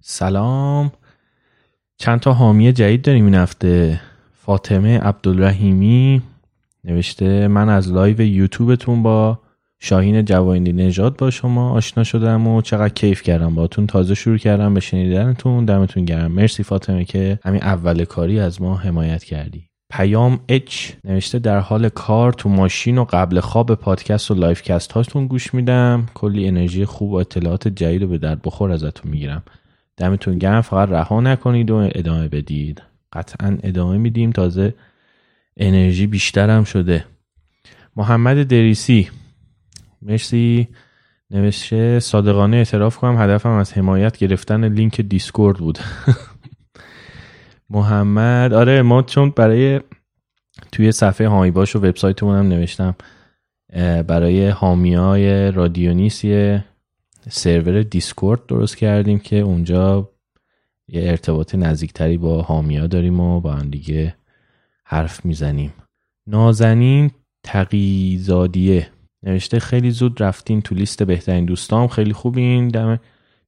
سلام. چند تا حامی جدید داریم این هفته. فاطمه عبدالرحیمی نوشته من از live یوتیوبتون با شاهین جوایندی نژاد با شما آشنا شدم و چقدر کیف کردم. باتون تازه شروع کردم به شنیدنتون. دمتون گرم. مرسی فاطمه که همین اول کاری از ما حمایت کردی. پیام اچ نوشته در حال کار تو ماشین و قبل خواب پادکست و live cast هاتون گوش میدم. کلی انرژی خوب و اطلاعات جدید رو به درد بخور ازتون می‌گیرم. دمتون گرم. فقط رها نکنید و ادامه بدید. قطعا ادامه میدیم. تازه انرژی بیشترم شده. محمد دریسی. مرسی. نوشته صادقانه اعتراف کنم. هدفم از حمایت گرفتن لینک دیسکورد بود. محمد. آره ما چون برای توی صفحه هامی باش و وبسایتمون هم نوشتم برای حامی های رادیونیس یه سرور دیسکورد درست کردیم که اونجا یه ارتباط نزدیکتری با حامیا داریم و با هم دیگه حرف می‌زنیم. نازنین تقیزادیه. نوشته خیلی زود رفتین تو لیست بهترین دوستام خیلی خوبین. دم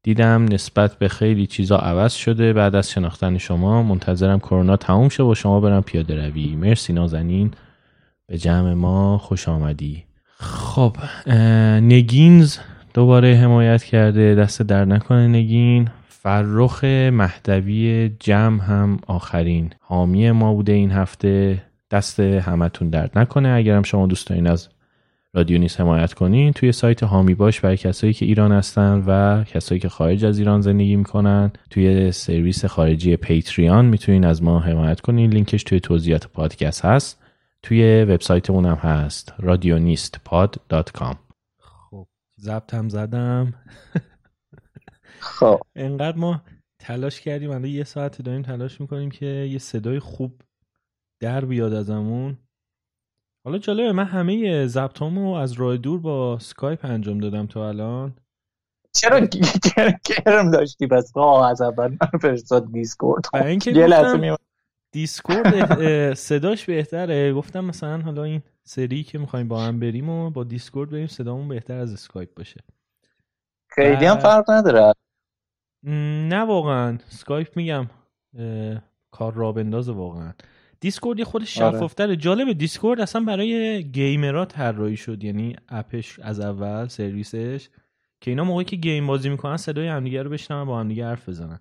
دیدم نسبت به خیلی چیزا عوض شده. بعد از شناختن شما منتظرم کرونا تموم شه و شما برم پیاده روی. مرسی نازنین. به جمع ما خوش آمدی. خب نگینز دوباره حمایت کرده دست در نکنه نگین. فرخ مهدوی جمع هم آخرین حامی ما بوده این هفته. دست همتون درد نکنه. اگرم شما دوست دارین از رادیو نیست حمایت کنین توی سایت هامی باش برای کسایی که ایران هستن و کسایی که خارج از ایران زندگی می‌کنن. توی سرویس خارجی پیتریان می‌تونین از ما حمایت کنین. لینکش توی توضیحات پادکست هست. توی وبسایتمون هم هست. خب ضبط هم زدم. خب. انقدر ما تلاش کردیم الان یه ساعت داریم تلاش می‌کنیم که یه صدای خوب در بیاد ازمون. حالا جالبه من همه ضبطامو از راه دور با سکایپ انجام دادم تا الان. چرا گرم داشتی؟ بس از اول من فرستاد دیسکورد. یه دیسکورد صداش بهتره. گفتم مثلا حالا این سری که می‌خوایم با هم بریم و با دیسکورد بریم صدامون بهتر از اسکایپ باشه. خیلی هم فرق نداره. نه واقعا. سکایپ میگم کار را بندازه واقعا. دیسکورد یه خورده شفافتره. جالبه دیسکورد اصلا برای gamer ها طراحی شد. یعنی app ش از اول سرویسش. که اینا موقعی که game بازی می‌کنن صدای همدیگه رو بشنون با همدیگه حرف بزنن.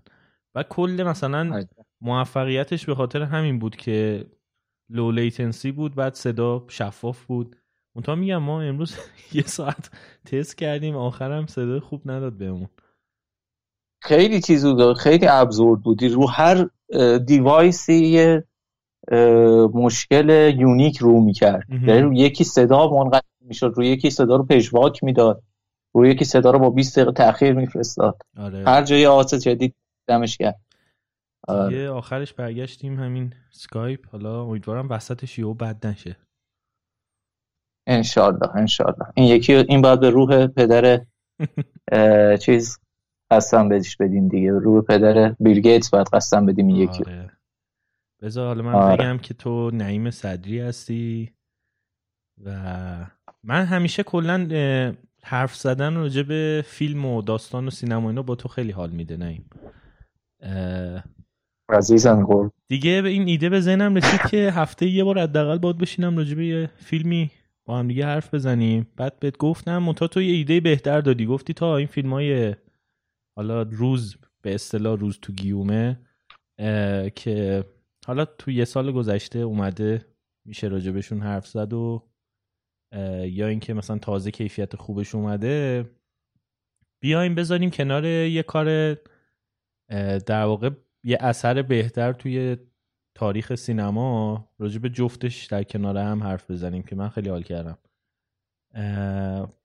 و کل مثلا موفقیتش به خاطر همین بود که low latency بود بعد صدا شفاف بود. اونتا میگم ما امروز یه ساعت تست کردیم آخرم صدا خوب نداد بهمون. خیلی چیزو داد خیلی absurd بودی رو هر device ی یه مشکل unique رو می‌کرد. یعنی رو یکی صدا منقطع می‌شد رو یکی صدا رو پژواک می‌داد. رو یکی صدا رو با 20 دقیقه تاخیر میفرستاد. آره. هر جای آسه جدید دمش کرد آره. آخرش برگشتیم همین سکایپ حالا امیدوارم وسطش یهو بد نشه انشالله انشالله این یکی این باید به روح پدر چیز قسم بدیش بدیم دیگه روح پدر بیل گیتس باید قسم بدیم این یکی آره. بذار حالا من آره. بگم که تو نعیم صدری هستی و من همیشه کلا حرف زدن راجع به فیلم و داستان و سینما اینا با تو خیلی حال میده نعیم عزیزم گل دیگه به این ایده به ذهنم رسید که هفته یه بار حداقل باید بشینم راجع به یه فیلمی با هم دیگه حرف بزنیم. بعد بهت گفتم منتها تو یه ایده بهتر دادی. گفتی تا این فیلم های حالا روز به اصطلاح روز تو گیومه که حالا تو یه سال گذشته اومده میشه راجبشون حرف زد و یا اینکه مثلا تازه کیفیت خوبش اومده. بیایم بذاریم کنار یه کار در واقع یه اثر بهتر توی تاریخ سینما. راجب جفتش در کنار هم حرف بزنیم که من خیلی حال کردم.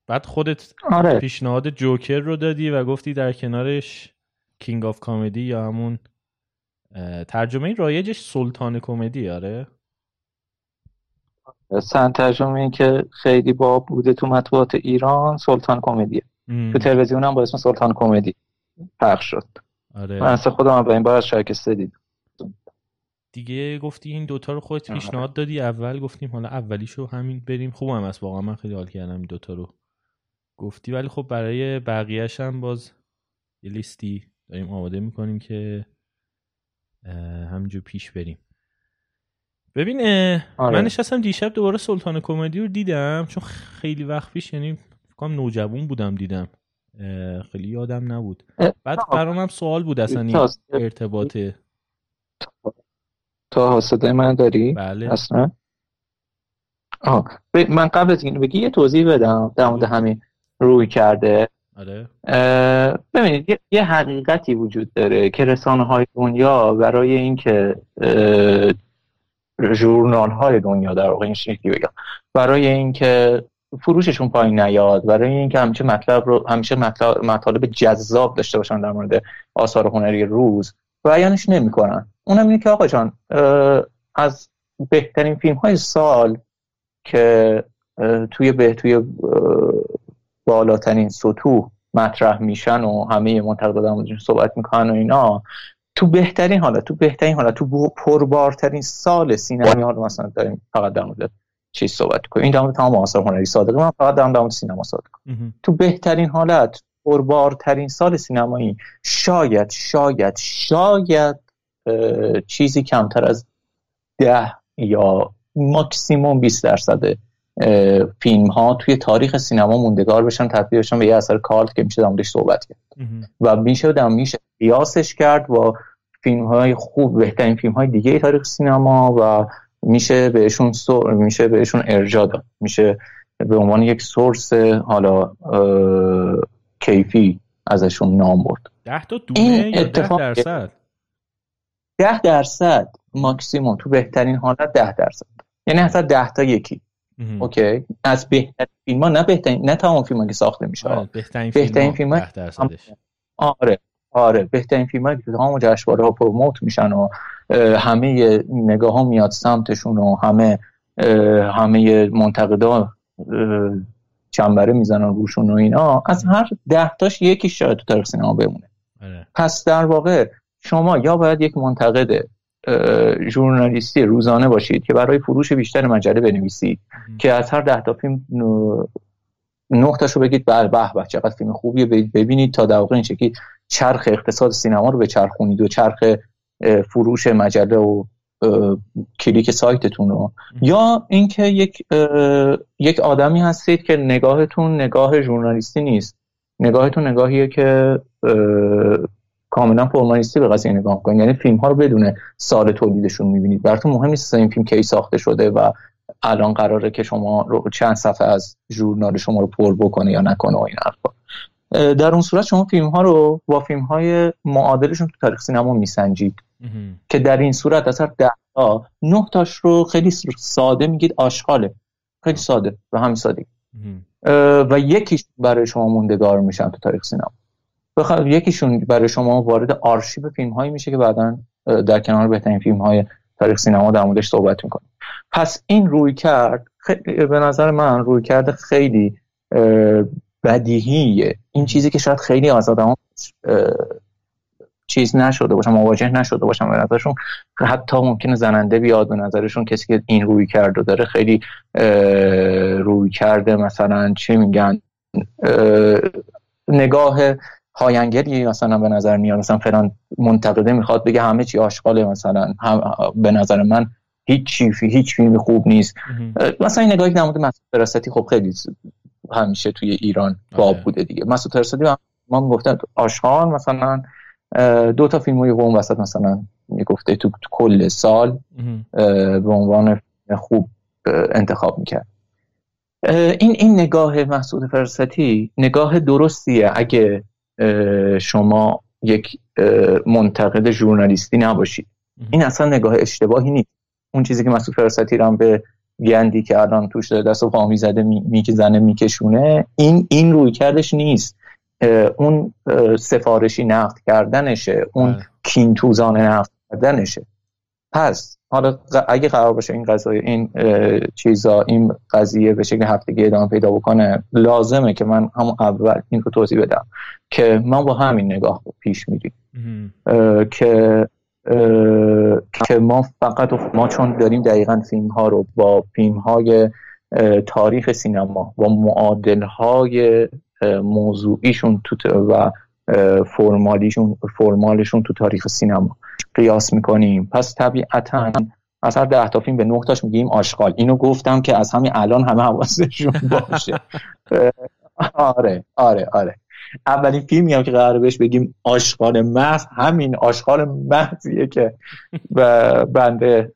بعد خودت آره. پیشنهاد جوکر رو دادی و گفتی در کنارش King of Comedy یا همون ترجمه رایجش سلطان کمدی آره؟ سن ترجمه این که خیلی باب بوده تو مطبوعات ایران سلطان کمدیه. تو تلویزیون هم با اسم سلطان کمدی پخش شد. آره. من اصلا خودم این بار از شرکسته دیدم. دیگه گفتی این دوتا رو خودت آره. پیشنهاد دادی؟ اول گفتیم حالا اولیشو همین بریم. خوبم است واقعا. من خیلی حال کردم این دوتا رو گفتی. ولی خب برای بقیهش هم باز یه لیستی داریم آماده می‌کنیم که همینجور پیش بریم. ببین آره. من نشستم دیشب دوباره سلطان کمدی رو دیدم. چون خیلی وقت پیش یعنی فکرم نوجوان بودم دیدم. خیلی یادم نبود بعد برام هم سوال بود اصلا این ارتباطه تا صدای من داری؟ بله اصلا آه. من قبل از این بگی یه توضیح بدم در مورد همین روی کرده آره. ببینید یه حقیقتی وجود داره که رسانه های دنیا برای اینکه ژورنال های دنیا در واقع این شکلی بگم برای اینکه فروششون پایین نیاد. برای اینکه همیشه مطلب رو همیشه مطلب مطالب جذاب داشته باشن در مورد آثار هنری روز بیانش نمی‌کنن. اونم اینه که آقا جان از بهترین فیلم های سال که توی به توی بالاترین سطوح مطرح میشن و همه منتقدان صحبت می‌کنن و اینا تو بهترین حالت تو بهترین حالت تو پربارترین سال سینما رو مثلا داریم فقط در مورد چیز صحبت کنیم. این مورد تمام آثار هنری صادقه. من فقط در مورد سینما صادق تو بهترین حالت پربارترین سال سینمایی شاید شاید شاید چیزی کمتر از ده یا ماکسیموم 20 درصد فیلم ها توی تاریخ سینما موندگار بشن تبدیل بشن به یه اثر کالت که میشه در صحبت کرد. و میشه در میشه قیاسش کرد با فیلم های خوب بهترین فیلم های دیگه تاریخ سینما و میشه بهشون میشه بهشون ارجاع داد. میشه به عنوان یک سورس حالا کیفی ازشون نام برد. ده تا دونه یا ده درصد؟ ده درصد ماکسیموم. تو بهترین حالت ده درصد. یعنی حتی ده تا یکی. اوکی؟ از بهترین فیلم ها نه بهترین نه تمام فیلم که ساخته میشه. آره، بهترین, بهترین فیلم ها آره آره. بهترین فیلم هایی که تمام جشنواره ها پروموت میشن و همه نگاه ها میاد سمتشون و همه همه منتقدا چنبره می‌زنن روشون و اینا. از هر ده تاش یکی شاید تو تاریخ سینما بمونه. آره. پس در واقع شما یا باید یک منتقد ژورنالیستی روزانه باشید که برای فروش بیشتر مجله بنویسید که از هر ده تا فیلم نه تاشو بگید بله به به چقدر فیلم خوبیه ببینید تا در واقع این شکلی چرخ اقتصاد سینما رو به چرخونید و چرخ فروش مجله و کلیک سایتتون رو. یا اینکه یک یک آدمی هستید که نگاهتون نگاه ژورنالیستی نیست. نگاهتون نگاهیه که کاملا فرمالیستی به قضیه نگاه کنید یعنی فیلم ها رو بدون سال تولیدشون می‌بینید. براتون مهم نیست این فیلم کی ساخته شده و الان قراره که شما رو چند صفحه از ژورنال شما رو پر بکنه یا نکنه و این حرفا. در اون صورت شما فیلم ها رو با فیلم های معادلشون تو تاریخ سینما میسنجید. که در این صورت اثر ده تا نه تاش رو خیلی ساده میگید آشغاله. خیلی ساده و همین ساده و یکیش برای شما موندگار میشن تو تاریخ سینما. بخواد یکیشون برای شما وارد آرشیو فیلم هایی میشه که بعدا در کنار بهترین فیلم های تاریخ سینما در موردش صحبت می‌کنه پس این روی کرد به نظر من روی کرده خیلی بدیهیه. این چیزی که شاید خیلی از آدم چیز نشده باشم مواجه نشده باشم به نظرشون حتی ممکنه زننده بیاد به نظرشون کسی که این روی کرده داره خیلی روی کرده مثلا چی میگن نگاه هاینگری مثلا به نظر میاد. مثلا فلان منتقده می‌خواد بگه همه چی آشغاله مثلا. به نظر من هیچ چی هیچ فیلمی خوب نیست. مثلا این نگاهی در مورد مسعود فراستی خب خیلی همیشه توی ایران باب آره. بوده دیگه. مسعود فراستی ما می‌گفتن آشغال مثلا دو تا فیلم های اون وسط مثلا می‌گفته تو, کل سال به عنوان خوب انتخاب می‌کرد. این این نگاه مسعود فرستی نگاه درستیه اگه شما یک منتقد ژورنالیستی نباشید. این اصلا نگاه اشتباهی نیست. اون چیزی که مسعود فرستی رو به گندی که الان توش داره دست و پا می‌زده می‌زنه میکشونه این این روی کردش نیست. اون سفارشی نقد کردنشه اون بله. کینتوزان نقد کردنشه. پس حالا اگه قرار باشه این قضیه این چیزا این قضیه به شکل هفتگی ادامه پیدا بکنه لازمه که من همون اول این رو توضیح بدم که ما با همین نگاه پیش میریم. که که ما فقط ما چون داریم دقیقا فیلم ها رو با فیلم های تاریخ سینما و معادل های موضوعیشون تو و فرمالیشون فرمالشون تو تاریخ سینما قیاس می‌کنیم. پس طبیعتا از هر ده تا فیلم به نه میگیم آشغال. اینو گفتم که از همین الان همه حواسشون باشه. آره آره آره. اولین فیلمی هم که قرار بهش بگیم آشغال محض همین آشغال محضیه که بنده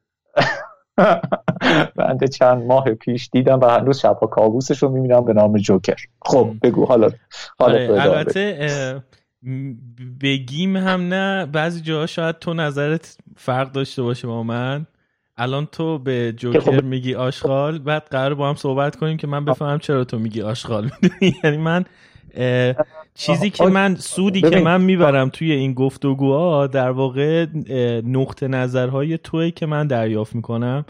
بنده چند ماه پیش دیدم و هنوز شبها کابوسش رو می‌بینم به نام جوکر. خب بگو حالا آره البته بگیم هم نه بعضی جاها شاید تو نظرت فرق داشته باشه با من. الان تو به جوکر خب میگی آشغال بعد قرار با هم صحبت کنیم که من بفهمم چرا تو میگی آشغال یعنی من چیزی که من سودی که من می‌برم توی این گفتگوها در واقع نقطه نظرهای توی که من دریافت می‌کنم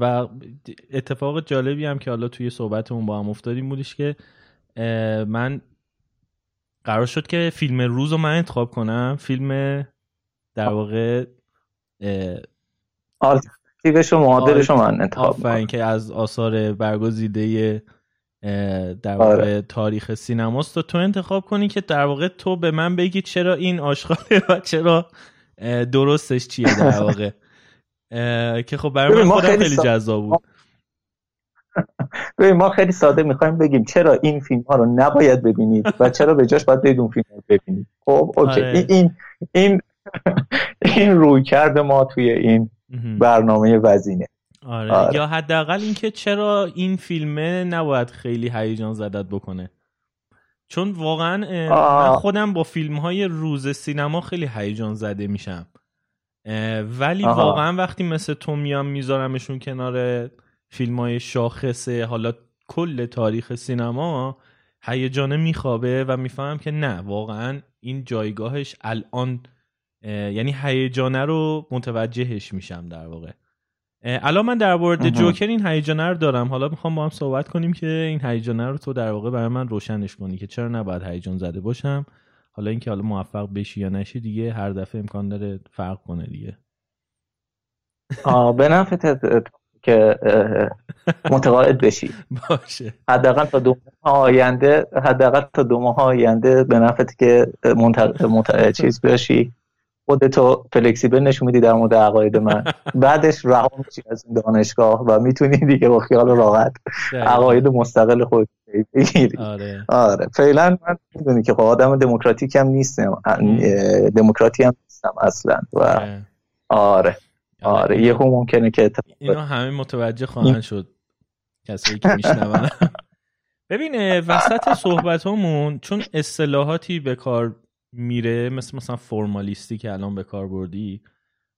و اتفاق جالبی هم که حالا توی صحبتمون با هم افتادیم بودش که من قرار شد که فیلم روز رو من انتخاب کنم. فیلم در واقع آلتیوش و معادلش من انتخاب که از آثار برگزیده در واقع آره. تاریخ سینماست. تو تو انتخاب کنی که در واقع تو به من بگی چرا این آشغاله و چرا درستش چیه در واقع. که خب برای من خودم خیلی جذاب بود. ببین ما خیلی ساده می‌خوایم بگیم چرا این فیلم ها رو نباید ببینید و چرا به جاش باید بدون فیلم رو ببینید. خب اوکی. آره. این این این روی کرده ما توی این برنامه وزینه. آره. آره. یا حداقل اینکه چرا این فیلمه نباید خیلی هیجان زدت بکنه. چون واقعا من خودم با فیلم های روز سینما خیلی هیجان زده میشم. ولی واقعا وقتی مثل تو میام میذارمشون کنار فیلم های شاخصه حالا کل تاریخ سینما هیجانه میخوابه و می‌فهمم که نه واقعا این جایگاهش الان یعنی هیجانه رو متوجهش میشم در واقع. الان من در مورد جوکر این هیجانه رو دارم. حالا می‌خوام با هم صحبت کنیم که این هیجانه رو تو در واقع برای من روشنش کنی که چرا نباید هیجان زده باشم. حالا اینکه حالا موفق بشی یا نشی دیگه هر دفعه امکان داره فرق کنه دیگه. به نفت که متقاعد بشی. باشه. حداقل تا دو ماه آینده حداقل تا دو ماه آینده به نفت که منتق... چیز بشی خودتو فلکسیبل نشون میدی در مورد عقاید من. بعدش رها میشی از این دانشگاه و می‌تونی دیگه با خیال راحت عقاید مستقل خود بگیری. آره. آره. فعلا من می‌دونی که خب آدم دموکراتیک هم نیستم. دموکراتی هم نیستم اصلا. و آره. آره, آره. یه هم ممکنه که اینو همه متوجه خواهند شد. کسایی که میشنون. ببین وسط صحبت همون چون اصطلاحاتی به کار میره مثل مثلا فرمالیستی که الان به کار بردی؟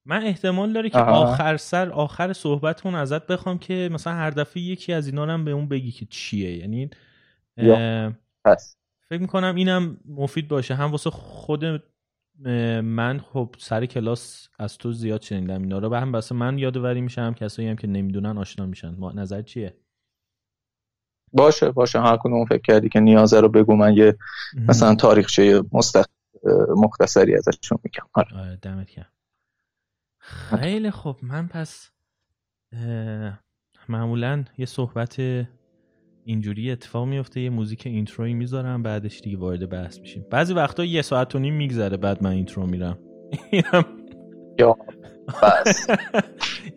من احتمال داره که آخر سر آخر صحبتمون ازت بخوام که مثلا هر دفعه یکی از اینا هم به اون بگی که چیه. یعنی پس. فکر می‌کنم اینم مفید باشه. هم واسه خود من خب سر کلاس از تو زیاد شنیدم اینا رو. و هم واسه من یادآوری میشه هم کسایی هم که نمی‌دونن آشنا میشن. ما نظر چیه؟ باشه باشه. هر اون فکر کردی که نیازه رو بگو. من یه مثلا تاریخچه مستقل مختصری ازشون میگم. آره, آره، دمت خیلی خب من پس معمولا یه صحبت اینجوری اتفاق میفته یه موزیک intro ی می‌ذارم بعدش دیگه وارد بحث میشیم. بعضی وقتا یه ساعت و نیم میگذره بعد من intro میرم. اینم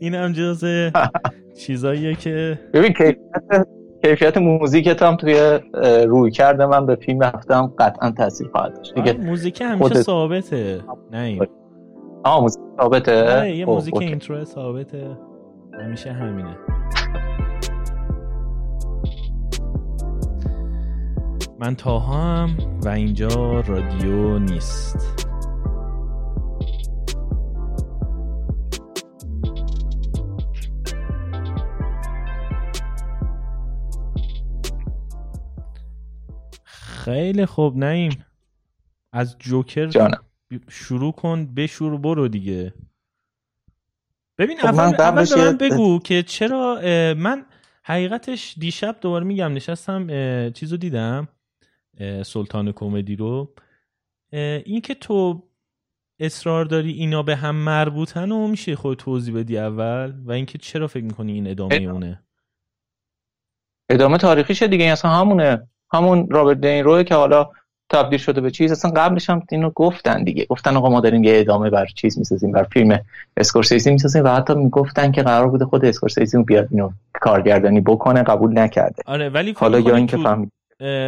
اینم جز چیزاییه که ببین کیفیت موزیکت هم توی رویکرد من به فیلم هفتم قطعا تاثیر خواهد داشت. دیگه موزیک همیشه ثابته نه آه موزیک ثابته؟ یه خب، موزیک اینترو ثابته. همیشه همینه. من تاها هم و اینجا رادیو نیست. خیلی خوب نیم از جوکر جانم. شروع کن بشور برو دیگه. ببین خب اول, اول به من بگو که چرا من حقیقتش دیشب دوباره میگم نشستم چیزو دیدم سلطان کمدی رو. این که تو اصرار داری اینا به هم مربوطن و میشه خود توضیح بدی اول و اینکه چرا فکر می‌کنی این ادامه اونه ادامه تاریخیشه دیگه اصلا همونه. همون رابرت دین روی که حالا تبدیل شده به چیز. اصلا قبلش هم اینو گفتن دیگه. گفتن آقا ما داریم یه ادامه بر چیز می‌سازیم بر فیلم اسکورسیزی می‌سازیم و حتی می‌گفتن که قرار بوده خود اسکورسیزی بیاد اینو کارگردانی بکنه قبول نکرده. آره ولی حالا یا اینکه فهمید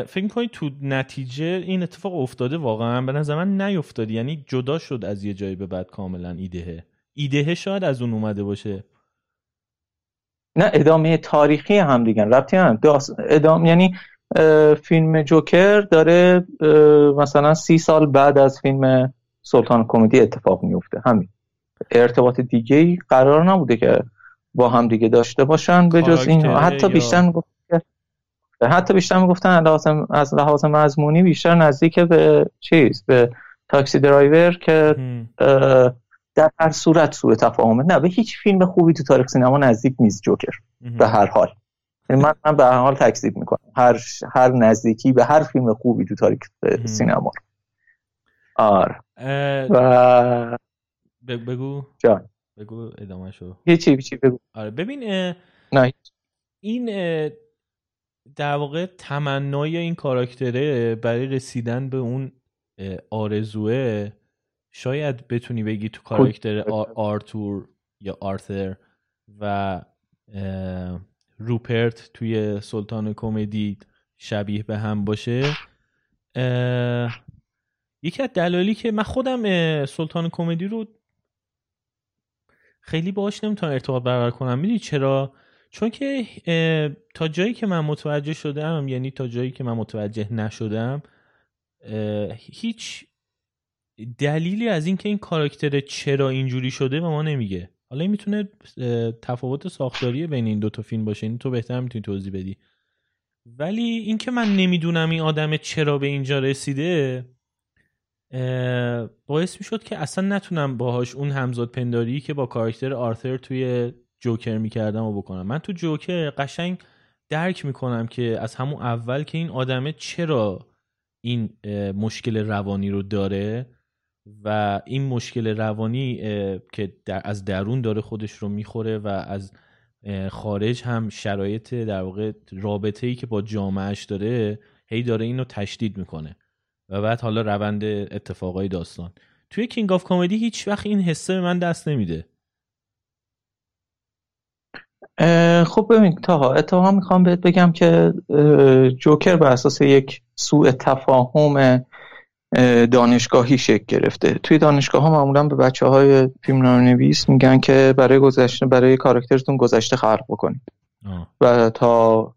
فکر کنید تو نتیجه این اتفاق افتاده واقعا؟ به نظر من نیفتاده یعنی جدا شد از یه جایی به بعد کاملا ایدهه. ایدهه شاید از اون اومده باشه. نه ادامه تاریخی هم دیگه. ربطی هم ادامه یعنی فیلم جوکر داره مثلا سی سال بعد از فیلم سلطان کمدی اتفاق میفته همین. ارتباط دیگه ای قرار نبوده که با هم دیگه داشته باشن به جز این حتی بیشتر می‌گفت حتی بیشتر می‌گفتن از لحاظ مضمونی بیشتر نزدیک به چیز به تاکسی درایور که در هر صورت سوء تفاهمه. نه به هیچ فیلم خوبی تو تاریخ سینما نزدیک نیست جوکر به هر حال. من, من به هر حال تکذیب می‌کنم. هر هر نزدیکی به هر فیلم خوبی تو تاریخ سینما. آره. و بگو. جان. بگو ادامه شو. یه چی چی بگو. آره ببین نه. این در واقع تمنای این کاراکتره برای رسیدن به اون آرزوه شاید بتونی بگی تو کاراکتر آرتور یا آرثر و روپرت توی سلطان کمدی شبیه به هم باشه. یکی از دلایلی که من خودم سلطان کمدی رو خیلی باهاش نمی‌تونم ارتباط برقرار کنم. می‌دونی چرا؟ چون که تا جایی که من متوجه شدم یعنی تا جایی که من متوجه نشدم هیچ دلیلی از اینکه این کاراکتر چرا اینجوری شده به ما نمیگه. حالا این می‌تونه تفاوت ساختاری بین این دوتا فیلم باشه. این تو بهتر می‌تونی توضیح بدی. ولی اینکه من نمی‌دونم این آدم چرا به اینجا رسیده باعث می‌شد که اصلا نتونم باهاش اون همزاد پنداری که با کاراکتر آرثر توی جوکر می‌کردم و بکنم. من تو جوکر قشنگ درک می‌کنم که از همون اول که این آدمه چرا این مشکل روانی رو داره. و این مشکل روانی که در از درون داره خودش رو می‌خوره و از خارج هم شرایط در واقع رابطه ای که با جامعهش داره هی داره اینو تشدید می‌کنه. و بعد حالا روند اتفاقای داستان. توی کینگ آف کمدی هیچ وقت این حسه به من دست نمیده. خب ببین تاها اتفاقا می‌خوام بهت بگم که جوکر بر اساس یک سوء تفاهم دانشگاهی شکل گرفته. توی دانشگاه ها معمولا به بچه های فیلم نویس میگن که برای گذشته برای کاراکترتون گذشته خلق بکنید. و تا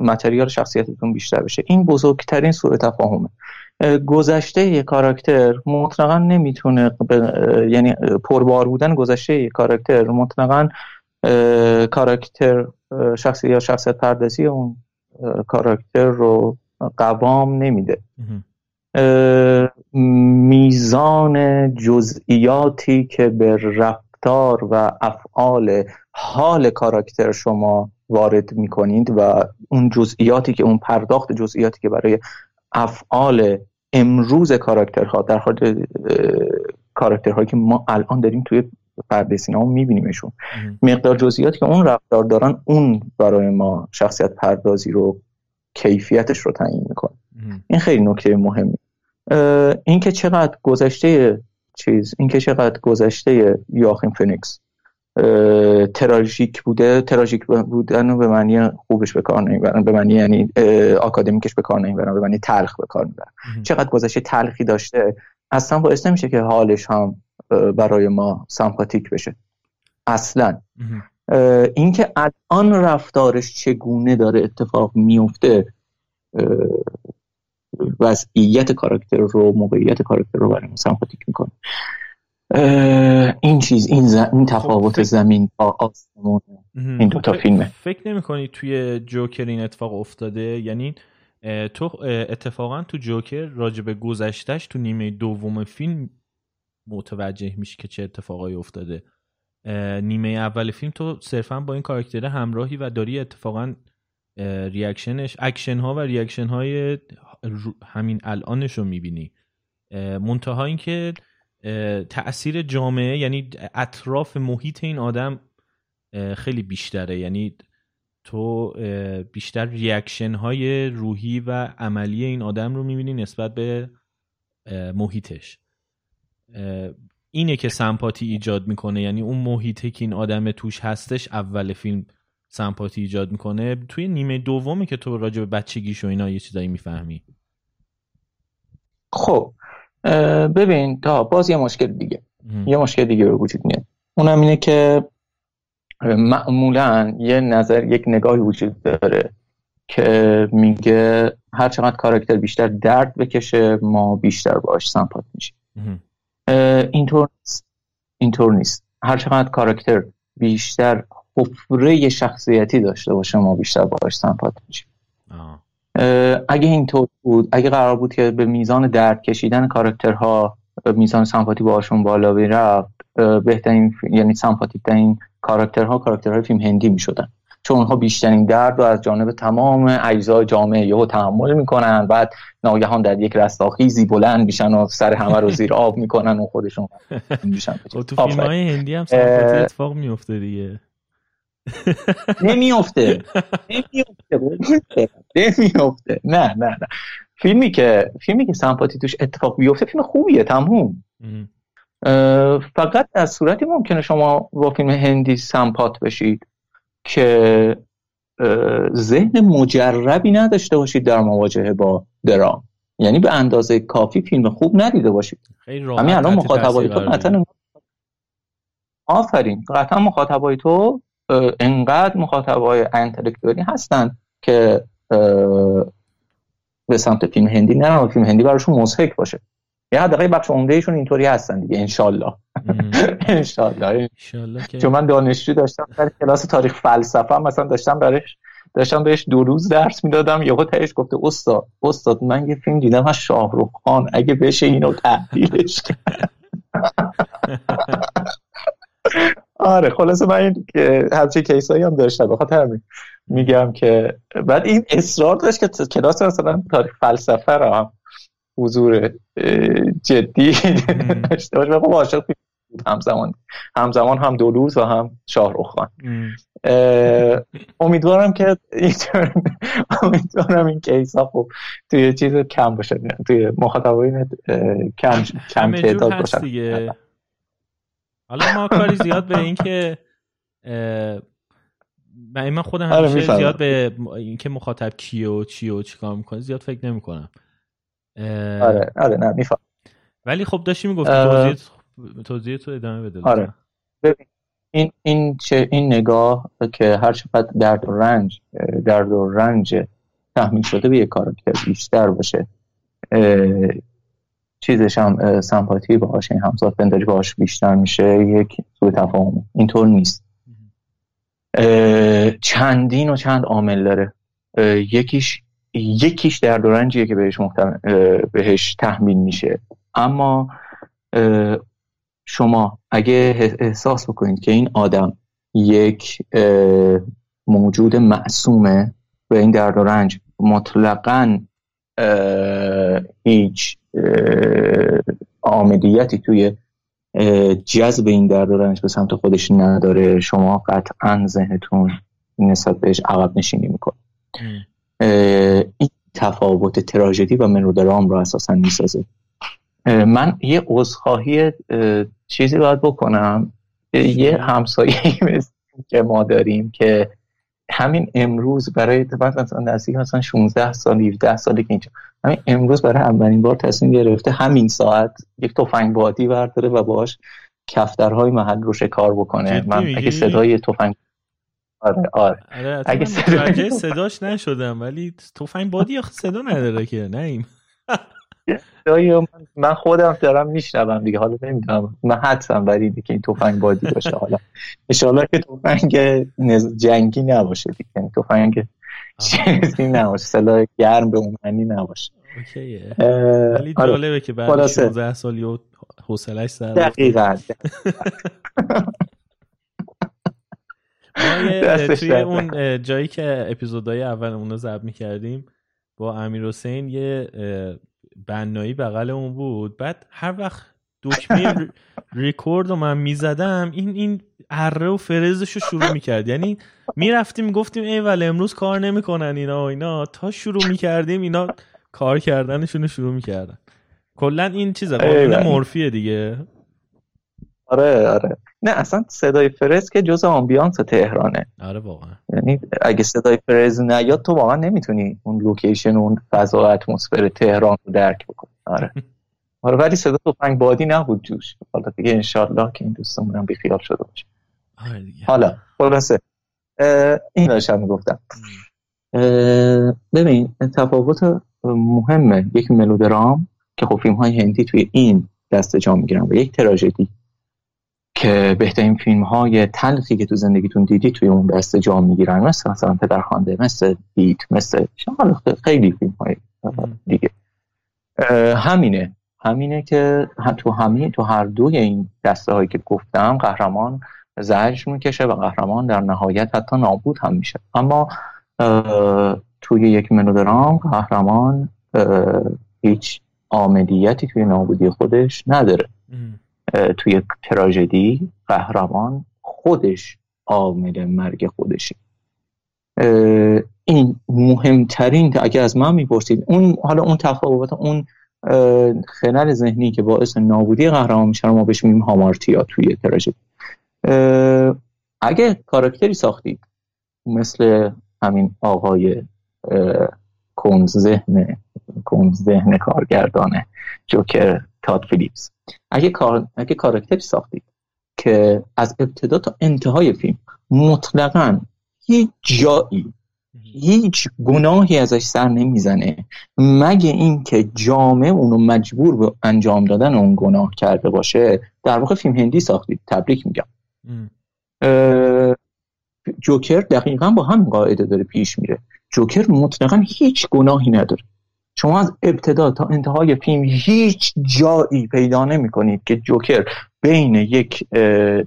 متریال شخصیتتون بیشتر بشه. این بزرگترین سوء تفاهمه. گذشته یک کاراکتر مطلقا نمی‌تونه یعنی پربار بودن گذشته یک کاراکتر مطلقا کاراکتر شخصی یا شخصیت پردازی اون کاراکتر رو قوام نمیده. میزان جزئیاتی که به رفتار و افعال حال کاراکتر شما وارد می‌کنید و اون جزئیاتی که اون پرداخت جزئیاتی که برای افعال امروز کاراکترها در حال کاراکترهایی که ما الان داریم توی پرده سینما میبینیمشون. مقدار جزئیاتی که اون رفتار دارن اون برای ما شخصیت پردازی رو کیفیتش رو تعیین می‌کنه. این خیلی نکته مهمی. این که چقدر گذشته چیز این که چقدر گذشته یاخیم فنیکس تراژیک بوده تراژیک بودن به معنی خوبش به کار نمی‌برن به معنی یعنی آکادمیکش به کار نمی‌برن به معنی تلخ به کار می‌برن چقدر گذشته تلخی داشته اصلا باعث نمیشه که حالش هم برای ما سمپاتیک بشه. اصلا. اینکه الان رفتارش چگونه داره اتفاق میفته وضعیت کاراکتر رو موقعیت کاراکتر رو برای سمپاتیک می‌کنه. این چیز این, این خب، تفاوت زمین با آسمون این دوتا فیلمه. فکر نمی کنی توی جوکر این اتفاق افتاده؟ یعنی تو اتفاقا تو جوکر راجب گذشتش تو نیمه دوم فیلم متوجه میشی که چه اتفاقایی افتاده. نیمه اول فیلم تو صرفا با این کاراکتر همراهی و داری اتفاقا reaction ش اکشن ها و reaction های همین الانش رو می‌بینی. منتها اینکه تاثیر جامعه یعنی اطراف محیط این آدم خیلی بیشتره. یعنی تو بیشتر ریاکشن های روحی و عملی این آدم رو می‌بینی نسبت به محیطش. اینه که سمپاتی ایجاد می‌کنه. یعنی اون محیطه که این آدم توش هستش اول فیلم سمپاتی ایجاد می‌کنه. توی نیمه دومی که تو راجع به بچگیش و اینا یه چیزایی می‌فهمی. خب ببین تا باز یه مشکل دیگه. یه مشکل دیگه به وجود میاد. اونم اینه که معمولا یه نظر یک نگاهی وجود داره که میگه هر چقدر کاراکتر بیشتر درد بکشه ما بیشتر باش سمپات میشیم. اینطور نیست. اینطور نیست. هر چقدر کاراکتر بیشتر حفره شخصیتی داشته باشه ما بیشتر باش سمپات میشیم. اگه اینطور بود اگه قرار بود که به میزان درد کشیدن کاراکترها میزان سمپاتی باشون بالا بیرفت بهترین یعنی سمپاتیک ترین کاراکترها کاراکترهای فیلم هندی می‌شدن. چون اونها بیشترین درد رو از جانب تمام اجزای جامعه یهو تحمل می‌کنن بعد ناگهان در یک رستاخیزی بلند میشن و سر همه رو زیر آب می‌کنن و خودشون میشن. خب تو فیلم های هندی هم اتفاق میفته دیگه. نمیفته نمیفته نمیفته نه نه نه. فیلمی که فیلمی که سمپاتی توش اتفاق بیفته فیلم خوبیه تموم. فقط از صورتی ممکنه شما با فیلم هندی سمپات بشید که ذهن مجربی نداشته باشید در مواجهه با درام. یعنی به اندازه کافی فیلم خوب ندیده باشید. همین الان مخاطبای تو قطعا آفرین. قطعا مخاطبای تو انقدر مخاطبای انتلکتوری هستن که به سمت فیلم هندی نه فیلم هندی براشون مضحک باشه. یه حداقل بخش عمدهشون اینطوری هستن دیگه انشالله انشالله چون من دانشجو داشتم در کلاس تاریخ فلسفه مثلا داشتم برش داشتم بهش دو روز درس می‌دادم یهو تهش گفته استاد استاد من یه فیلم دیدم از شاهرخ خان اگه بشه اینو تحلیلش آره خلاصه من این همچین کیسایی هم داشتم. بخاطر همین میگم که بعد این اصرار داشت که کلاس مثلا تاریخ فلسفه رو هم حضور جدی داشته باشه. خب عاشق بود همزمان. همزمان هم دولوز و هم شاهرخ خان. امیدوارم که امیدوارم این کیس ها خب توی چیز کم باشه توی مخاطبین کم کم تعداد باشه حالا ما کاری زیاد به این که من خودم آره، همیشه زیاد به اینکه مخاطب کیه و چیه و چیکار می‌کنه زیاد فکر نمی‌کنم. آره آره نه میفهم ولی خب داشتی می‌گفتی توضیح توضیح تو ادامه بده آره. ببین این این چه این نگاه که هر چقدر درد و رنج درد و رنج تحمیل شده به یک کاراکتر بیشتر باشه. چیزش هم سمپاتی باهاش این همزاد بنداری باهاش بیشتر میشه یک سوء تفاهم. اینطور نیست. چندین و چند عامل داره. یکیش یکیش درد و رنجیه که بهش, بهش تحمیل میشه. اما شما اگه احساس بکنید که این آدم یک موجود معصومه و این درد و رنج مطلقا هیچ آمدیتی توی جذب این درد رنج به سمت خودش نداره. شما قطعا ذهنتون نسبت بهش عقب نشینی می‌کنه. این تفاوت تراژدی و منودرام رو اساسا می‌سازه. من یه عذرخواهی چیزی باید بکنم. یه همسایه که ما داریم که همین امروز برای اتفاق مثلا نزدیک مثلا 16 سال 17 سالی که اینجا. همین امروز برای اولین بار تصمیم گرفته همین ساعت یک تفنگ بادی برداره و باش کفترهای محل رو شکار بکنه. من اگه صدای تفنگ آره آره, آره اگه صدای صداش نشدم ولی تفنگ بادی صدا نداره که نیم من خودم دارم میشنوم دیگه. حالا نمی‌دونم. من حدسم بر اینه که این تفنگ بادی باشه. حالا ان که تفنگ جنگی نباشه دیگه. یعنی تفنگ چیزی نباشه. سلاح گرم به اون معنی نباشه ولی. جالبه که بعد 16 سالی و حوصله‌اش سر دقیقاً. توی اون جایی که اپیزودهای اول اون رو ضبط می‌کردیم با امیر حسین یه بنایی بغل اون بود. بعد هر وقت دکمه ریکورد رو من می‌زدم این این اره و فرزش رو شروع می‌کرد. یعنی می‌رفتیم گفتیم ایول امروز کار نمی‌کنن اینا اینا. تا شروع می‌کردیم اینا کار کردنشون رو شروع می‌کردن. کلا این چیزه قانون مورفیه دیگه. آره آره. نه اصلا صدای فرز که جز ambience تهرانه. آره واقعا. یعنی اگه صدای فرز نیاد تو واقعا نمی‌تونی اون لوکیشن اون فضا و اتمسفر تهران رو درک بکنی. آره. آره ولی صدا تفنگ بادی نبود جوش. حالا دیگه انشالله که این دوستمون هم بیخیال شده باشه. آره حالا خلاصه. این داشتم می‌گفتم. ببین تفاوت مهمه. یک ملودرام که خب فیلم های هندی توی این دسته جا می‌گیرن و یک تراژدی. که بهترین فیلم های تلخی که تو زندگیتون دیدی توی اون دسته جا می‌گیرن. مثل مثلا پدرخوانده مثل دیت مثل خیلی فیلم های دیگه همینه. همینه که تو همین تو هر دوی این دسته هایی که گفتم قهرمان زجر می‌کشه و قهرمان در نهایت حتی نابود هم میشه. اما توی یک ملودرام قهرمان هیچ آمدیتی توی نابودی خودش نداره. توی تراژدی قهرمان خودش عامل مرگ خودشه. این مهمترین اگه از من می‌پرسید اون حالا اون تفاوت اون خلل ذهنی که باعث نابودی قهرمان میشه ما بهش میگیم هامارتیا توی تراژدی. اگه کاراکتری ساختید مثل همین آقای کنز ذهن کنز ذهن کارگردانه جوکر تاد فیلیپس. اگه کار اگه کاراکتری ساختید که از ابتدا تا انتهای فیلم مطلقا هیچ جایی هیچ گناهی ازش سر نمی‌زنه مگه اینکه جامعه اونو مجبور به انجام دادن اون گناه کرده باشه در واقع فیلم هندی ساختید تبریک میگم. جوکر دقیقا با همین قاعده داره پیش میره. جوکر مطلقا هیچ گناهی نداره. شما از ابتدا تا انتهای فیلم هیچ جایی پیدا نمی کنید که جوکر بین یک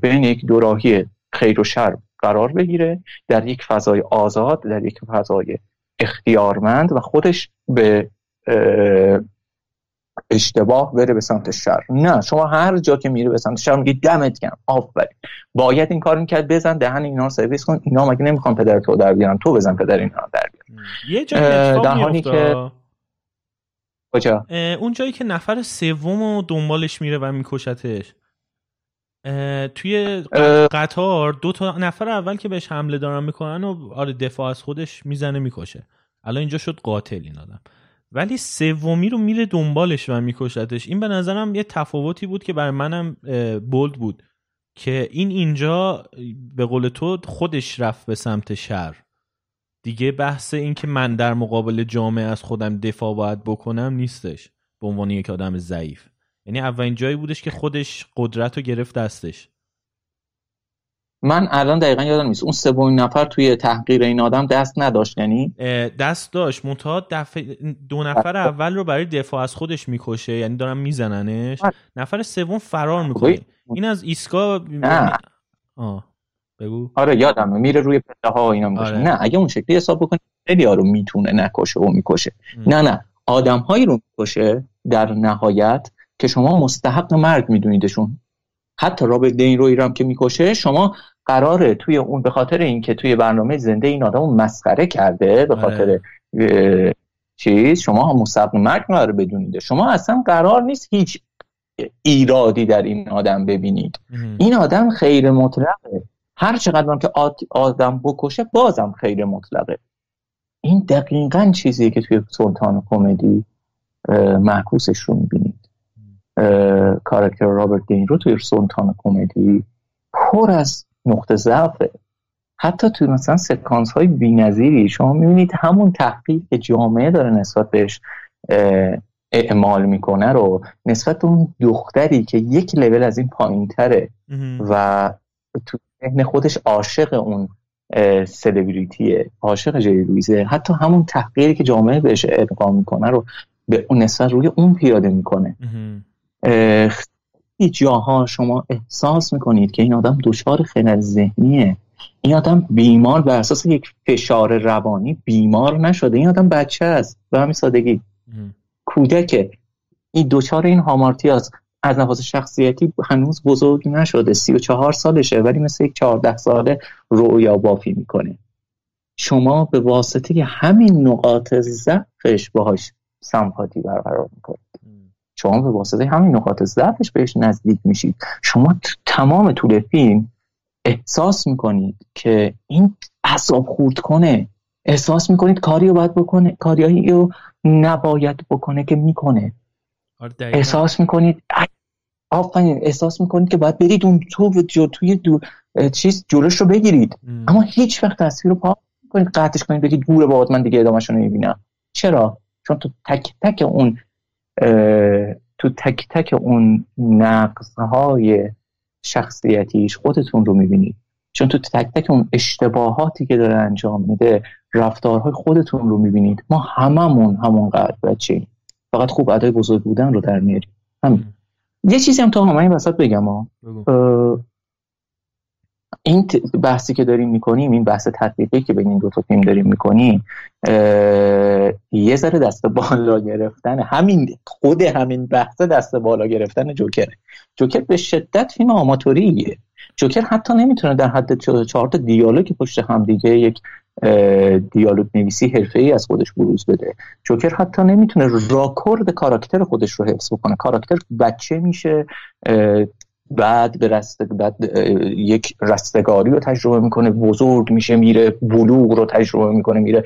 بین یک دوراهی خیر و شر قرار بگیره در یک فضای آزاد در یک فضای اختیارمند و خودش به اشتباه بره به سمت شر. نه شما هر جا که میره به سمت شر میگی دمت کم آفرین. باید این کار می‌کرد بزن دهن اینا رو سرویس کن. اینا مگه نمی‌خوان پدر تو در بیارن؟ تو بزن پدر اینا در بیارن. یه جایی که کجا؟ اون جایی که نفر سوم دنبالش میره و میکشتش. توی قطار دو تا نفر اول که بهش حمله دارن می‌کنن و آره دفاع از خودش می‌زنه می‌کشه. الان اینجا شد قاتل این آدم. ولی سومی رو میره دنبالش و میکشتش. این به نظرم یه تفاوتی بود که برای منم بولد بود که این اینجا به قول تو خودش رفت به سمت شر دیگه بحث این که من در مقابل جامعه از خودم دفاع باید بکنم نیستش. به عنوان یک آدم ضعیف. یعنی اولین جایی بودش که خودش قدرت رو گرفت دستش. من الان دقیقا یادم نیست. اون سومین نفر توی تحقیر این آدم دست نداشت یعنی؟ دست داشت. منتها دو نفر اول رو برای دفاع از خودش می‌کشه. یعنی دارن میزننش. نفر سوم فرار می‌کنه. این از ایسکا آه. بگو. آره یادمه میره روی پله ها اینا می‌کشه. آره. نه اگه اون شکلی حساب بکنی خیلی رو می‌تونه نکشه و می‌کشه. نه نه. آدم هایی رو می‌کشه در نهایت که شما مستحق مرگ میدونیدشون. حتی رابرت دین روی هم که می‌کشه شما قراره توی اون به خاطر اینکه توی برنامه زنده این آدم مسخره کرده به آره. خاطر چیز شما مستحق مرگ قرار بدونید. شما اصلا قرار نیست هیچ ایرادی در این آدم ببینید. این آدم خیر مطلقه هر چقدر که آدم بکشه بازم خیر مطلقه. این دقیقا چیزیه که توی سلطان کمدی معکوسش رو می‌بینید. کارکتر رابرت دین رو توی سلطان کمدی پر از نقطه ضعفه. حتی توی مثلا سکانس های بی شما می‌بینید همون تحقیق که جامعه داره نسبت بهش اعمال می‌کنه رو نسبت اون دختری که یک لول از این پایین تره و تو ذهن خودش عاشق اون سلبریتیه عاشق جی رویزه حتی همون تحقیری که جامعه بهش ادغام می‌کنه رو به اون نسبت روی اون پیاده می‌کنه. خیلی جاها شما احساس می‌کنید که این آدم دچار خلل ذهنیه. این آدم بیمار بر اساس یک فشار روانی بیمار نشده. این آدم بچه است. به همین سادگی. کودکه. این دوچار این هامارتی است از نفاس شخصیتی هنوز بزرگ نشده سی و چهار سالشه ولی مثل یک چهارده ساله رویا بافی می‌کنه. شما به واسطه همین نقاط ضعفش باهاش سمپاتی برقرار می‌کنید. شما به واسطه همین نقاط ضعفش بهش نزدیک میشید. شما تمام طول فیلم احساس می‌کنید که این اصاب خورد کنه. احساس می‌کنید کاری رو باید بکنه کاریایی رو نباید بکنه که می‌کنه. آره، احساس می‌کنید آفرین احساس می‌کنید که باید برید اون تو جو توی دو چیز جلوش رو بگیرید. اما هیچ وقت تصویر رو پا کنید قطعش کنید بگید دور باد من دیگه ادامهش رو نمی‌بینم. چرا؟ چون تو تک تک اون تو تک تک اون نقصهای شخصیتیش خودتون رو می‌بینید. چون تو تک تک اون اشتباهاتی که داره انجام میده رفتارهای خودتون رو می‌بینید. ما هممون همونقدر بچه فقط خوب ادای بزرگ بودن رو در میاریم. همین. یه چیزی هم تا همه این وسط بگم ها این بحثی که داریم می‌کنیم این بحث تطبیقی که بین این دو تا فیلم داریم می‌کنیم یه ذره دست بالا گرفتن همین خود همین بحث دست بالا گرفتن جوکره. جوکر به شدت فیلم آماتوریه. جوکر حتی نمی‌تونه در حد چهار تا دیالوگ پشت هم دیگه یک دیالوگ نویسی حرفه ای از خودش بروز بده. جوکر حتی نمی‌تونه راکورد کاراکتر خودش رو حفظ بکنه. کاراکتر بچه میشه بعد به رست بعد یک رستگاری رو تجربه می‌کنه بزرگ میشه میره بلوغ رو تجربه می‌کنه میره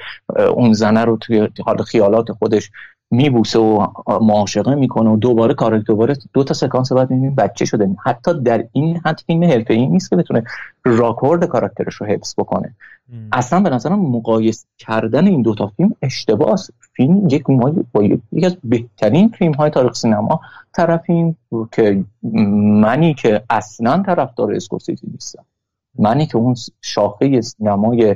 اون زنه رو توی حال خیالات خودش میبوسه و معاشقه می‌کنه و دوباره کار دوباره دو تا سکانس بعد می‌بینیم بچه شده. حتی در این حد فیلم حرفه ای نیست که بتونه راکورد کاراکترش رو حفظ بکنه. اصلا به نظرم مقایسه کردن این دوتا فیلم اشتباه فیلم یک ما با یکی از بهترین فیلم های تاریخ سینما طرفیم که منی که اصلا طرفدار اسکورسیزی نیستم. منی که اون شاخه سینمای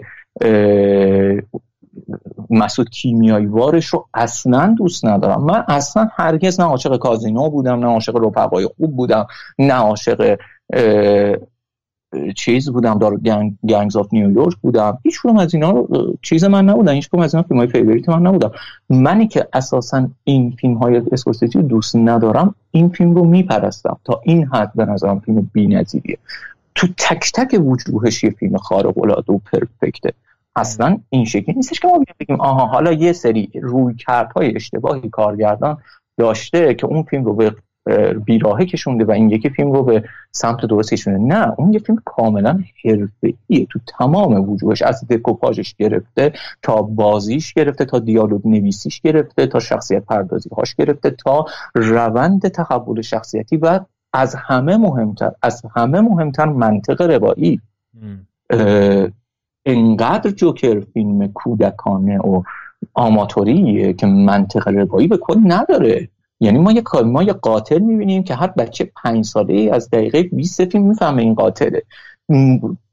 مسعود کیمیایی وارش رو اصلا دوست ندارم. من اصلا هرگز نه عاشق کازینو بودم نه عاشق رفقای خوب بودم نه عاشق چیز بودم دار gang Gangs of New York بودم. هیچ از اینا رو چیز من نبودم هیچ از اینا فیلم های favorite من نبودم. منی که اساسا این فیلم های اسکورسیزی دوست ندارم این فیلم رو میپرستم تا این حد به نظرم فیلم بی‌نظیریه. تو تک تک وجوهش یه فیلم خارق العاده و perfect ه. اصلا این شکلی نیستش که ما بگیم آها حالا یه سری روی کردهای اشتباهی کارگردان داشته که اون فیلم رو به بیراهه کشونده و این یکی فیلم رو به سمت درست کشونده. نه اون یه فیلم کاملا حرفه‌ایه تو تمام وجوهش از دکوپاژش گرفته تا بازیش گرفته تا دیالوگ نویسیش گرفته تا شخصیت پردازی هاش گرفته تا روند تحول شخصیتی و از همه مهمتر از همه مهمتر منطق روایی انقدر جوکر فیلم کودکانه و آماتوریه که منطق روایی به کل نداره. یعنی ما یه ما یه قاتل می‌بینیم که هر بچه پنج ساله از دقیقه 20 فیلم می‌فهمه این قاتله.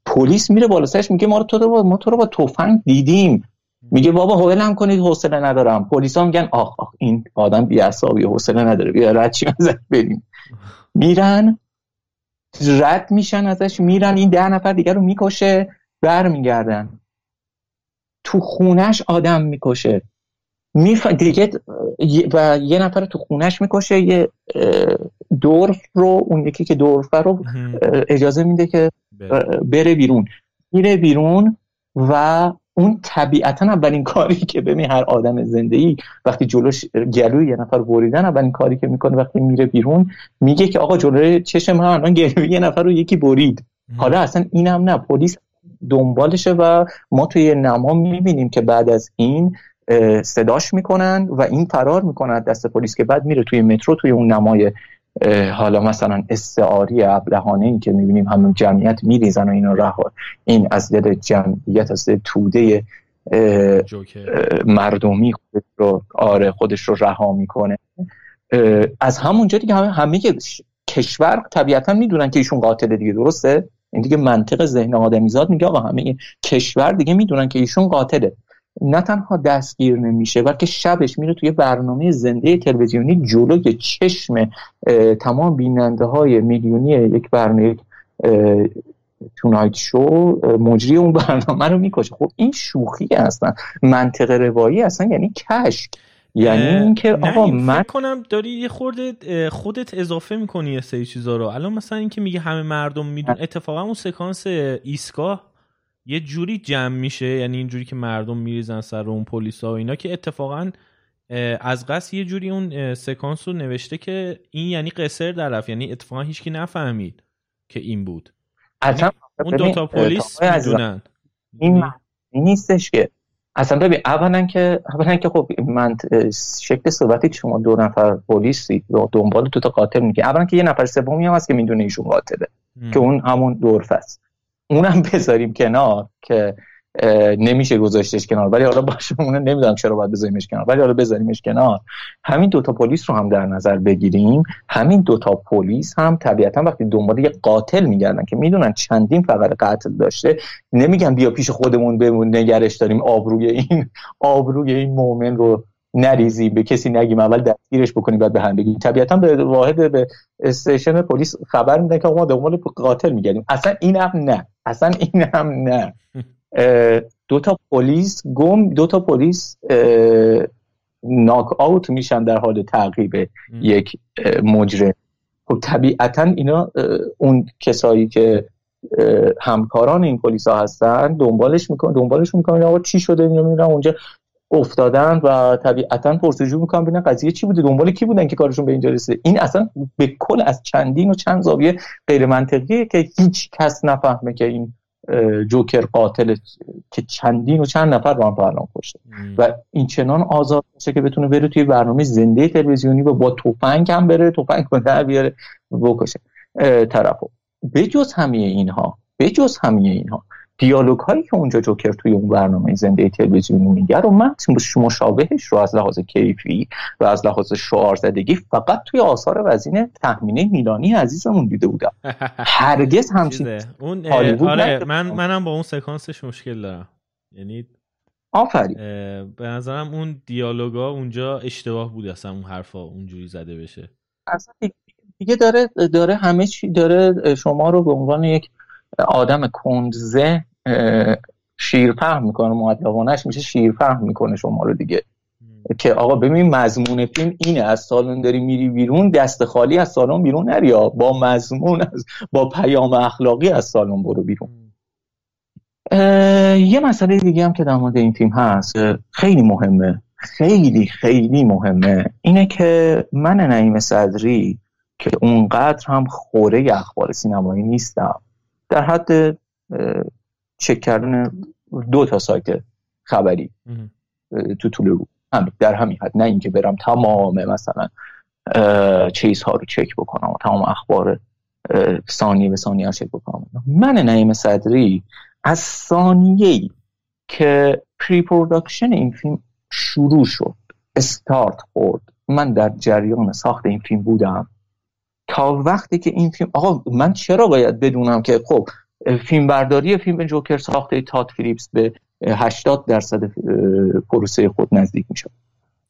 پلیس میره بالا سرش میگه ما رو تو رو ما تو رو با تفنگ دیدیم. میگه بابا حوصله کنید حوصله ندارم. پلیسا میگن آخ آخ این آدم بی عصبی حوصله نداره. بیا رد چی بریم. میرن رد میشن ازش میرن. این ده نفر دیگر رو می‌کشه. برمیگردن. تو خونش آدم می‌کشه. میف... دیگه و یه نفر تو خونش می‌کشه یه دورف رو اون یکی که دورف رو اجازه میده که بره. بیرون. میره بیرون و اون طبیعتا اولین کاری که ببین هر آدم زنده ای وقتی جلوش گلوی یه نفر بریدن اولین کاری که می‌کنه وقتی میره بیرون میگه که آقا جلوی چشم من الان گلوی یه نفر رو یکی برید. حالا اصلا اینم نه پلیس دنبالشه و ما توی نما می‌بینیم که بعد از این صداش می‌کنن و این فرار می‌کنن دست پلیس که بعد میره توی مترو توی اون نمای حالا مثلا استعاری ابلهانه ای که می‌بینیم همون جمعیت میریزن و اینو رها. این از دل جمعیت از دل توده مردمی خودش رو آره خودش رو رها می‌کنه. از همونجا دیگه همه همه کشور طبیعتا می‌دونن که ایشون قاتل دیگه درسته؟ این دیگه منطق ذهن آدمیزاد میگه آقا همه کشور دیگه می‌دونن که ایشون قاتله. نه تنها دستگیر نمیشه بلکه شبش میره توی برنامه زنده تلویزیونی جلوی چشم تمام بیننده های میلیونی یک برنامه تونایت شو مجری اون برنامه رو می‌کشه. خب این شوخی هستن. منطق روایی اصلا یعنی کشک. یعنی اینکه آقا من کنم داری یه خورده خودت اضافه می‌کنی یه سری چیزا رو. الان مثلا اینکه میگه همه مردم میدون اتفاقا اون سکانس ایستگاه یه جوری جمع میشه یعنی اینجوری که مردم میریزن سر اون پلیسا و اینا که اتفاقا از قصد یه جوری اون سکانس رو نوشته که این یعنی قصر درف یعنی اتفاقا هیچکی نفهمید که این بود. اصلا اون دوتا پلیس می‌دونن. این نیستش که اصلا ببین اولا که اولا که خب من شکل صحبتی شما دو نفر پلیسی دنبال دو تا قاتل میگه اولا که یه نفر سومی هم هست که می‌دونه ایشون قاتله که اون همون دورف است. اونم بذاریم کنار که نمیشه گذاشتش کنار. ولی حالا باشه اون نمی‌دونم چرا باید بذاریمش کنار. ولی حالا بذاریمش کنار. همین دوتا پلیس رو هم در نظر بگیریم. همین دوتا پلیس هم طبیعتا وقتی دنبال یه قاتل میگردن که می‌دونن چندین فقط قتل داشته نمیگن بیا پیش خودمون بمون نگرش داریم. آبروی این آبروی این مؤمن رو نریزیم به کسی نگیم اول دستگیرش بکنیم بعد به هم بگیم طبیعتا به واحد به استیشن پلیس خبر میدن که ما دنبال قاتل میگردیم. اصلا این هم نه. اصلا این هم نه. دو تا پلیس گم دو تا پلیس ناک آوت میشن در حال تعقیب یک مجرم. خب طبیعتا اینا اون کسایی که همکاران این پلیس ها هستن دنبالش می‌کنن دنبالش می‌کنن آقا چی شده اینو میرن اونجا افتادن و طبیعتا پرسجو می‌کنن ببینن قضیه چی بوده دنبال کی بودن که کارشون به اینجا رسیده. این اصلا به کل از چندین و چند زاویه غیر منطقیه که هیچ کس نفهمه که این جوکر قاتل که چندین و چند نفر رو هم تا کشته و این چنان آزاد باشه که بتونه بره توی برنامه زنده تلویزیونی و با توفنگ هم بره توفنگ رو در بیاره بکشه. طرفو. بجز همه اینها بجز همه اینها دیالوگ هایی که اونجا جوکر توی اون برنامه زنده تلویزیونی میگه رو من مشابهش رو از لحاظ کیفی و از لحاظ شعار زدگی فقط توی آثار وزین تخمینه میلانی عزیزمون دیده بودم. هرگز همچین اون آره من منم با اون سکانسش مشکل دارم. یعنی آفرین. به نظرم اون دیالوگا اونجا اشتباه بود اصلا اون حرفا اونجوری زده بشه. اصلا دیگه داره داره همه چی داره شما رو به عنوان یک آدم کندزه شیرفهم می‌کنه معدبانش میشه شیرفهم می‌کنه شما رو دیگه. که آقا ببین مضمون فیلم اینه از سالن داری میری بیرون دست خالی از سالن بیرون نری با مضمون از با پیام اخلاقی از سالن برو بیرون. یه مسئله دیگه هم که در مورد این فیلم هست خیلی مهمه. خیلی خیلی مهمه. اینه که من نعیم صدری که اونقدر هم خوره اخبار سینمایی نیستم. در حد چک کردن دو تا سایت خبری تو طول روز. همین در همین حد. نه اینکه برم تمام مثلا چیزها رو چک بکنم و تمام اخبار ثانیه به ثانیه چک بکنم. من نعیم صدری از ثانیه که pre-production این فیلم شروع شد استارت خورد. من در جریان ساخت این فیلم بودم. تا وقتی که این فیلم آقا من چرا باید بدونم که خب فیلم برداری فیلم جوکر ساخته تاد فیلیپس به 80 درصد پروسه خود نزدیک میشه.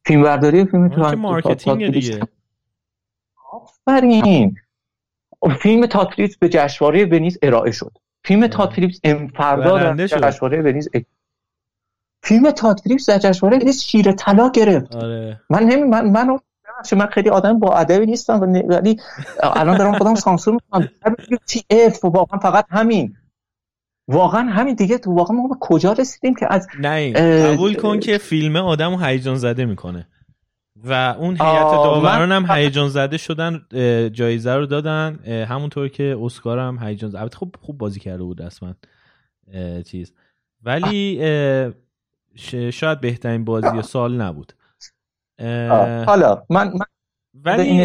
فیلم برداری فیلم تاد marketing دیگه. آفرین. فیلم تاد فیلیپس به جشنواره ونیز ارائه شد. فیلم تاد فیلیپس فردا در جشنواره ونیز فیلم تات فیلیپس در جشنواره ونیز شیر طلا گرفت. آره. من نمی من منو من خیلی آدم با ادبی نیستم ولی الان دارم خودم سانسور می‌کنم. تی اف واقعا فقط همین. واقعا همین دیگه. تو واقعا ما به کجا رسیدیم که از نه قبول کن که فیلم آدم رو هیجان زده می‌کنه. و اون هیئت داوران هم هیجان زده شدن جایزه رو دادن. همونطور که اسکار هم هیجان زده. خب خوب بازی کرده بود اصلا چیز. ولی شاید بهترین بازی سال نبود. حالا من, من ولی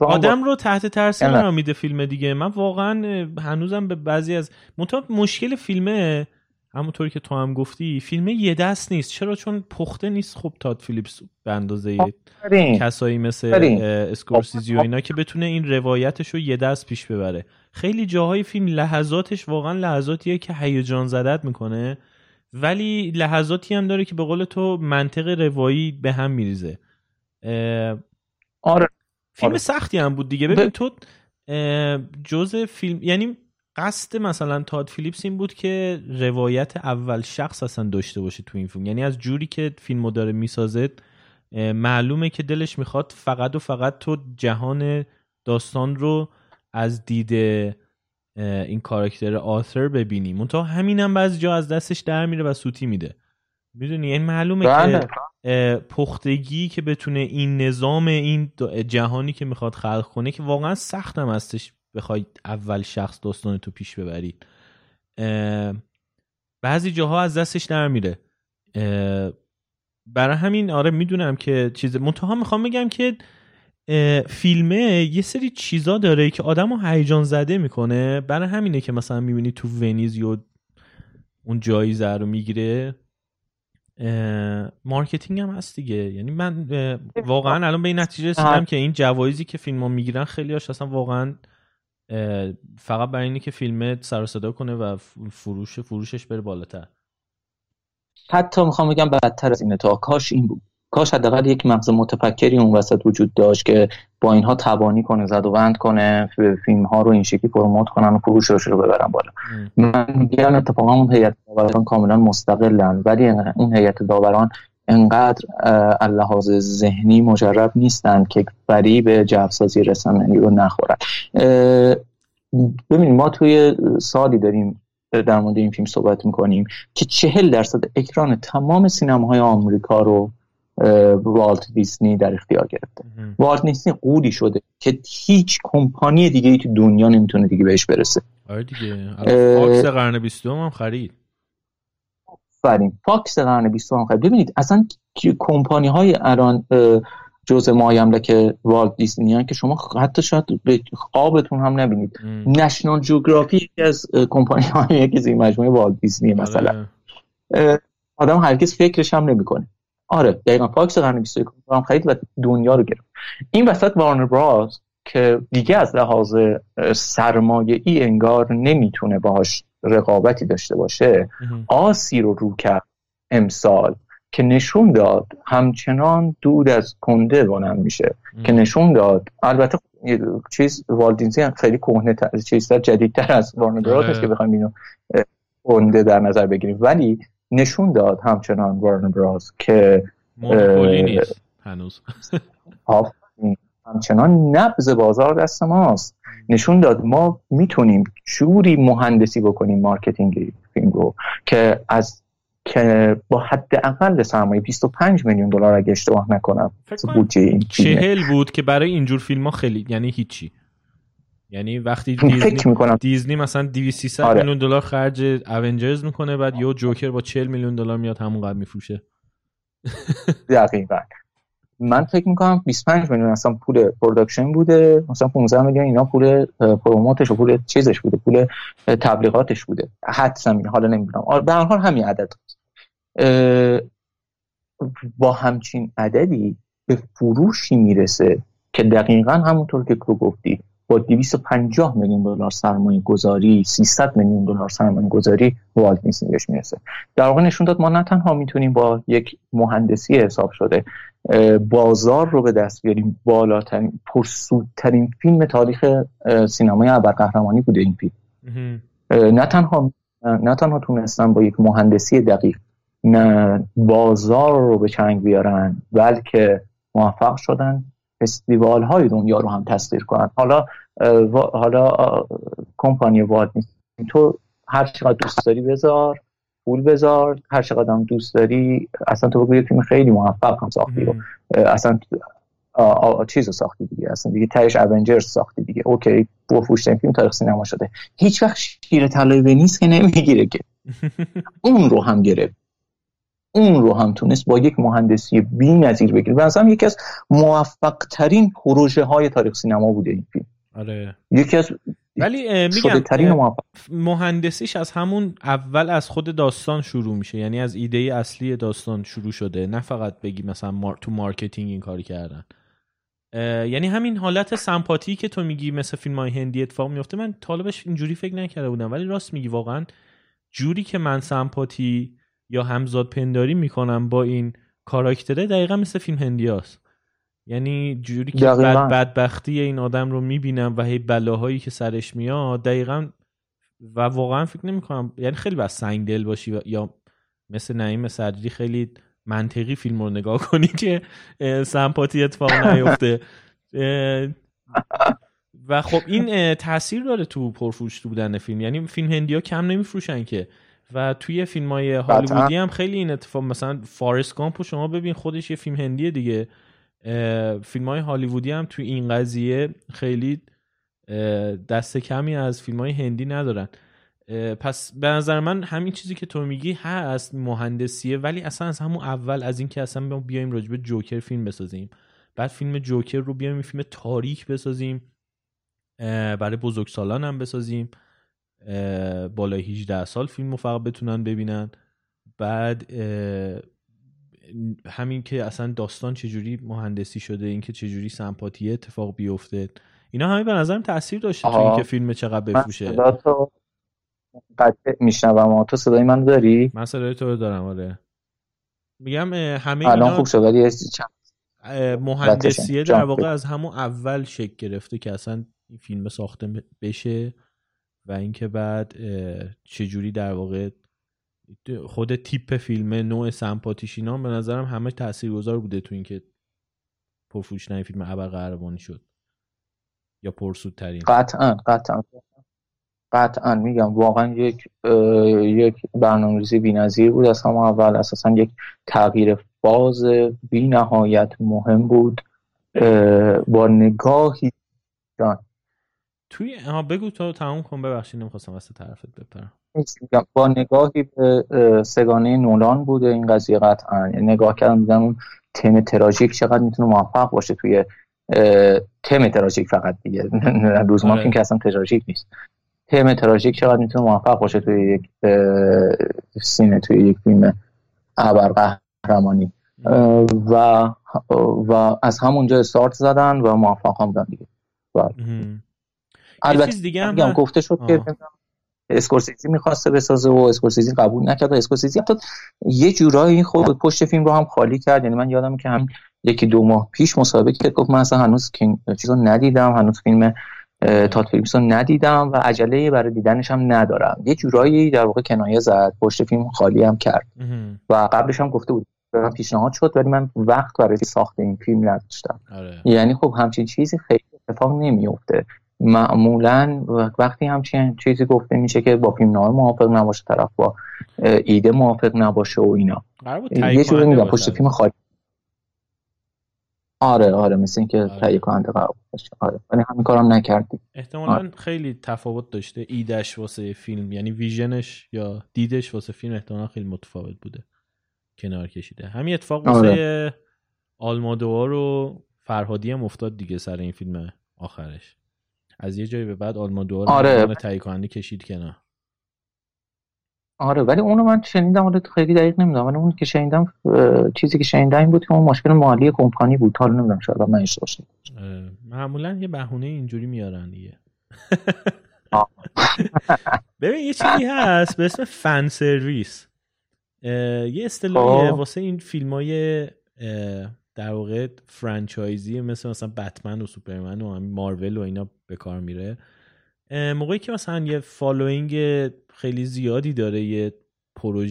آدم رو تحت تاثیر قرار میده فیلم دیگه. من واقعا هنوزم به بعضی از مشکل فیلمه. همونطوری که تو هم گفتی فیلم یه دست نیست. چرا؟ چون پخته نیست خب تاد فیلیپس به اندازه کسایی مثل اسکورسیزی و اینا که بتونه این روایتش رو یه دست پیش ببره. خیلی جاهای فیلم لحظاتش واقعا لحظاتیه که هیجان زدت می‌کنه. ولی لحظاتی هم داره که به قول تو منطق روایی به هم میریزه. آره. فیلم آره. سختی هم بود دیگه. ببین تو جز فیلم یعنی قصد مثلا تاد فیلیپس این بود که روایت اول شخص اصلا داشته باشه تو این فیلم. یعنی از جوری که فیلمو داره می‌سازه معلومه که دلش می‌خواد فقط و فقط تو جهان داستان رو از دید این کاراکتر آثر ببینی منتها همینم بعضی جا از دستش در میره و سوتی میده. می‌دونی این معلومه که بله. پختگی که بتونه این نظام این جهانی که می‌خواد خلق کنه که واقعا سختم هستش بخوای اول شخص داستان تو پیش ببرید. بعضی جاها از دستش در میره. برای همین آره می‌دونم که چیز منتها می‌خوام بگم که فیلمه یه سری چیزا داره که آدم رو هیجان زده می‌کنه. برای همینه که مثلا می‌بینی تو ونیز یا اون جایزه رو می‌گیره. marketing هم هست دیگه. یعنی من واقعا الان به این نتیجه رسیدم که این جوایزی که فیلم ها می‌گیرن خیلی هاش اصلا واقعا فقط برای اینه که فیلم سر صدا کنه و فروش فروشش بره بالاتر. حتی می‌خوام بگم بدتر از اینه تا کاش این بود. کاش حداقل یک مغز متفکری اون وسط وجود داشت که با اینها تبانی کنه زد و بند کنه فیلم ها رو این شکلی پروموت کنن و فروشش رو ببرن بالا. من میگم اتفاقا اون هیئت داوران کاملا مستقلن ولی اون هیئت داوران انقدر اللحاظ ذهنی مجرب نیستن که به جوسازی رسانه‌ای رو نخورن. ببینید ما توی سالی داریم در مورد این فیلم صحبت می‌کنیم که چهل درصد اکران تمام سینماهای آمریکا رو والت دیزنی در اختیار گرفته. والت دیزنی غولی شده که هیچ کمپانی دیگه ای تو دنیا نمی‌تونه دیگه بهش برسه. آره دیگه. فاکس قرن 20 هم خرید. فریم فاکس قرن 20 هم خرید. ببینید اصلا کمپانی های الان جزء مایملک والت دیزنی که شما حتی شاید به خوابتون هم نبینید. نشنال جوگرافی از کمپانی های که زیر مجموعه والت دیسنی مثلا. آره. آدم هرگز فکرش هم نمی‌کنه. آره دقیقا. فاکس قرن 21 هم خرید و دنیا رو گرفت. این وسط وارنر براز که دیگه از لحاظ سرمایه ای انگار نمی‌تونه باهاش رقابتی داشته باشه آسی رو رو کرد امسال که نشون داد همچنان دود از کنده بلند میشه. که نشون داد البته چیز والدینزی خیلی کهنه چیزتر جدیدتر از وارنر براز آره. که بخوایم اینو کنده در نظر بگیریم. ولی نشون داد همچنان وارن براز که نیست هنوز. همچنان نبز بازار دست ماست. نشون داد ما می‌تونیم جوری مهندسی بکنیم مارکتینگ فیلم رو که از که با حداقل سرمایه 25 میلیون دلار اگه اشتباه نکنم بودجه این چهل بود که برای اینجور فیلم ها خیلی یعنی هیچی. یعنی وقتی دیزنی, دیزنی مثلا 200 آره. میلیون دلار خرج Avengers می‌کنه بعد یه جوکر با 40 میلیون دلار میاد همون قدر میفروشه. دقیقاً. من فکر می‌کنم 25 میلیون اصلا پول production بوده مثلا 15 میلیون اینا پول promote ش و پول چیزش بوده پول تبلیغاتش بوده. حدس همین حالا نمی‌دونم. آره، به هر حال همین عدد. با همچین عددی به فروشی می‌رسه که دقیقا همونطور که تو گفتی. با 250 میلیون دلار سرمایه گذاری 300 میلیون دلار سرمایه گذاری والت بهش می‌رسه. در واقع نشون داد ما نه تنها می‌تونیم با یک مهندسی حساب شده بازار رو به دست بیاریم. بالاترین پرسودترین فیلم تاریخ سینمای ابرقهرمانی بوده این فیلم. نه تنها نه تنها تونستن با یک مهندسی دقیق نه بازار رو به چنگ بیارن بلکه موفق شدن فستیوال های دنیا رو هم تصویر کنن. حالا حالا کمپانی واد نیست. تو هر چقدر دوست داری بذار پول بذار. هر چقدر هم دوست داری اصلا تو بگو فیلم خیلی موفق هم ساختی رو اصلا چیز رو ساختی دیگه. اصلا دیگه تهش اونجرز ساختی دیگه. اوکی بفروشتن فیلم تاریخ سینما شده. هیچ وقت شیر طلایی نیست که نمی‌گیره که. اون رو هم گرفت. اون رو هم تونست با یک مهندسی بی نظیر بگیره. به یکی از موفق ترین پروژه های تاریخ سینما بوده این فیلم. آره. یکی از ولی میگم مهندسیش از همون اول از خود داستان شروع میشه. یعنی از ایده اصلی داستان شروع شده. نه فقط بگی مثلا تو marketing این کاری کردن. یعنی همین حالت سمپاتی که تو میگی مثل فیلم های هندی اتفاق میفته من طالبش اینجوری فکر نکرده بودم. ولی راست میگی واقعا جوری که من سمپاتی یا همزاد پنداری می‌کنم با این کاراکتره دقیقا مثل فیلم هندی هست. یعنی جوری که بد بدبختی این آدم رو می‌بینم و هی بلاهایی که سرش میاد دقیقا و واقعا فکر نمی کنم یعنی خیلی بس سنگ دل باشی یا مثل نعیم صدری خیلی منطقی فیلم رو نگاه کنی که سمپاتی اتفاق نیفته. و خب این تاثیر داره تو پرفروش بودن فیلم. یعنی فیلم هندی ها کم نمیفروشن که. و توی فیلم های هالیوودی هم خیلی این اتفاق مثلا فارست گامپ شما ببین خودش یه فیلم هندیه دیگه. فیلم های هالیوودی هم توی این قضیه خیلی دست کمی از فیلم های هندی ندارن. پس به نظر من همین چیزی که تو میگی هست مهندسیه ولی اصلا از همون اول از اینکه اصلا بیایم راجبه جوکر فیلم بسازیم. بعد فیلم جوکر رو بیایم فیلم تاریک بسازیم. برای بزرگسالان هم بسازیم. بالای 18 سال فیلم رو فقط بتونن ببینن. بعد همین که اصلا داستان چجوری مهندسی شده اینکه چجوری سمپاتیه اتفاق بیفته. اینا همه به نظرم تاثیر داشته تو اینکه فیلم چقدر بفروشه. میشنوم. تو صدای من داری؟ من صدای تو دارم آره. میگم همه الان خوب شد ولی مهندسیه در واقع از همون اول شکل گرفته که اصلا این فیلم ساخته بشه. و اینکه بعد چجوری در واقع خود تیپ فیلم نوع سمپاتیش اینا به نظرم همه تاثیرگذار بوده تو اینکه پرفروشترین فیلم ابر قهرمانی شد. یا پرسودترین. قطعا قطعا. قطعا میگم واقعا یک یک برنامه‌ریزی بی‌نظیر بود. از همون اول اساسا یک تغییر باز بی نهایت مهم بود. با نگاهی توی ها بگو تو تموم کن ببخشید نمی‌خواستم واسه طرفت بپرم. با نگاهی به سگانه نولان بوده این قضیه قطعا. یعنی نگاه کردم دیدم اون تم تراژیک چقدر می‌تونه موفق باشه توی تم تراژیک فقط دیگه. روزمار آره. که اصلا تراژیک نیست. تم تراژیک چقدر می‌تونه موفق باشه توی یک سینه توی یک فیلم ابر قهرمانی و و از همونجا استارت زدن و موفق هم بودن دیگه. البته دیگه هم گفته شد که اسکورسیزی می‌خواسته بسازه و اسکورسیزی قبول نکرد و اسکورسیزی حتی یه جورایی خود پشت فیلم رو هم خالی کرد. یعنی من یادم که هم یکی دو ماه پیش مسابقه کرد گفت من اصلا هنوز چیز رو ندیدم هنوز فیلم تات فیلمز رو ندیدم و عجله برای دیدنش هم ندارم. یه جورایی در واقع کنایه زد پشت فیلم خالی هم کرد. و قبلش هم گفته بود پیشنهاد شد ولی من وقت برای ساخت این فیلم نداشتم. آره. یعنی خب همچین چیزی خیلی اتفاق نمیفته معمولا وقتی همچین چیزی گفته میشه که با فیلم نامه موافق نباشه طرف با ایده موافق نباشه و اینا. یه جوری میگم پشت فیلم خالی. آره آره مثل اینکه آره. تهیه کننده قرار باشه. آره ولی همین کارم نکردی احتمالا آره. خیلی تفاوت داشته ایدش واسه فیلم. یعنی ویژنش یا دیدش واسه فیلم احتمالا خیلی متفاوت بوده کنار کشیده. همین اتفاق واسه آره. آلمادوار و فرهادی هم افتاد دیگه سر این فیلم آخرش. از یه جایی به بعد آلمادوار آره. تهیه کننده کشید کنار. آره ولی اونو من شنیدم ولی خیلی دقیق نمی‌دونم ولی اون که شنیدم چیزی که شنیدم این بود که اون مشکل مالی کمپانی بود. حالا نمی‌دونم شاید من اشتباه معمولا یه بهونه اینجوری میارن دیگه. ببین یه چیزی هست به اسم فن سرویس. یه اصطلاحیه خب. واسه این فیلم های در واقع فرانچایزی مثل مثلا بتمن و سوپرمن و مارول و اینا به کار میره. موقعی که مثلا یه following خیلی زیادی داره یه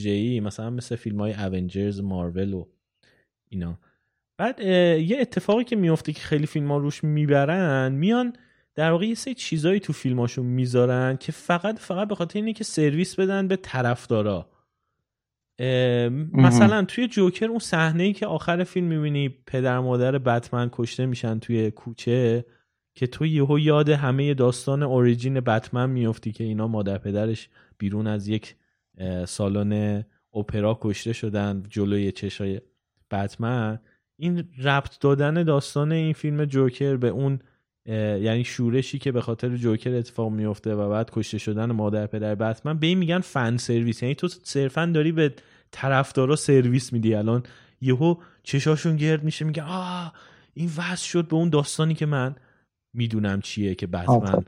ای مثلا مثل فیلم های Avengers مارول و اینا. بعد یه اتفاقی که میفته که خیلی فیلم ها روش می‌برن میان در واقع یه سری چیزایی تو فیلماشون می‌ذارن که فقط فقط به خاطر اینه که سرویس بدن به طرفدارا. مثلا توی جوکر اون صحنه ای که آخر فیلم می‌بینی پدر مادر بتمن کشته میشن توی کوچه که تو یهو یاد همه داستان اوریجین بتمن میفتی که اینا مادر پدرش بیرون از یک سالن اپرا کشته شدن جلوی چشای بتمن. این ربط دادن داستان این فیلم جوکر به اون یعنی شورشی که به خاطر جوکر اتفاق میفته و بعد کشته شدن مادر پدر بتمن به این میگن فن سرویس. یعنی تو صرفا داری به طرفدارا سرویس میدی. الان یهو چشاشون گرد میشه میگه آه این وصل شد به اون داستانی که من می‌دونم چیه که بتمن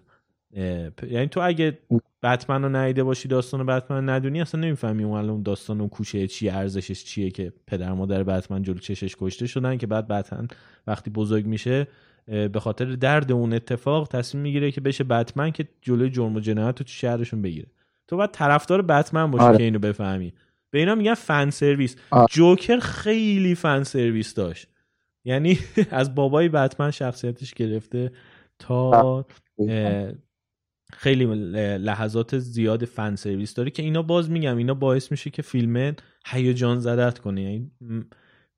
یعنی تو اگه بتمن رو ندیده باشی داستان بتمن ندونی اصلا نمی‌فهمی اون الان داستان اون کوچه چیه ارزشش چیه که پدر مادر بتمن جلو چشش کشته شدن که بعد بتمن وقتی بزرگ میشه به خاطر درد اون اتفاق تصمیم می‌گیره که بشه بتمن که جلوی جرم و جنایت رو تو شهرشون بگیره. تو باید طرفدار بتمن باشی آره. که اینو بفهمی. به اینا میگن فن سرویس. جوکر خیلی فن سرویس داشت. یعنی از بابای بتمن شخصیتش گرفته تا خیلی لحظات زیاد فن سرویس داره که اینا باز میگم اینا باعث میشه که فیلم هیجان زدت کنه. یعنی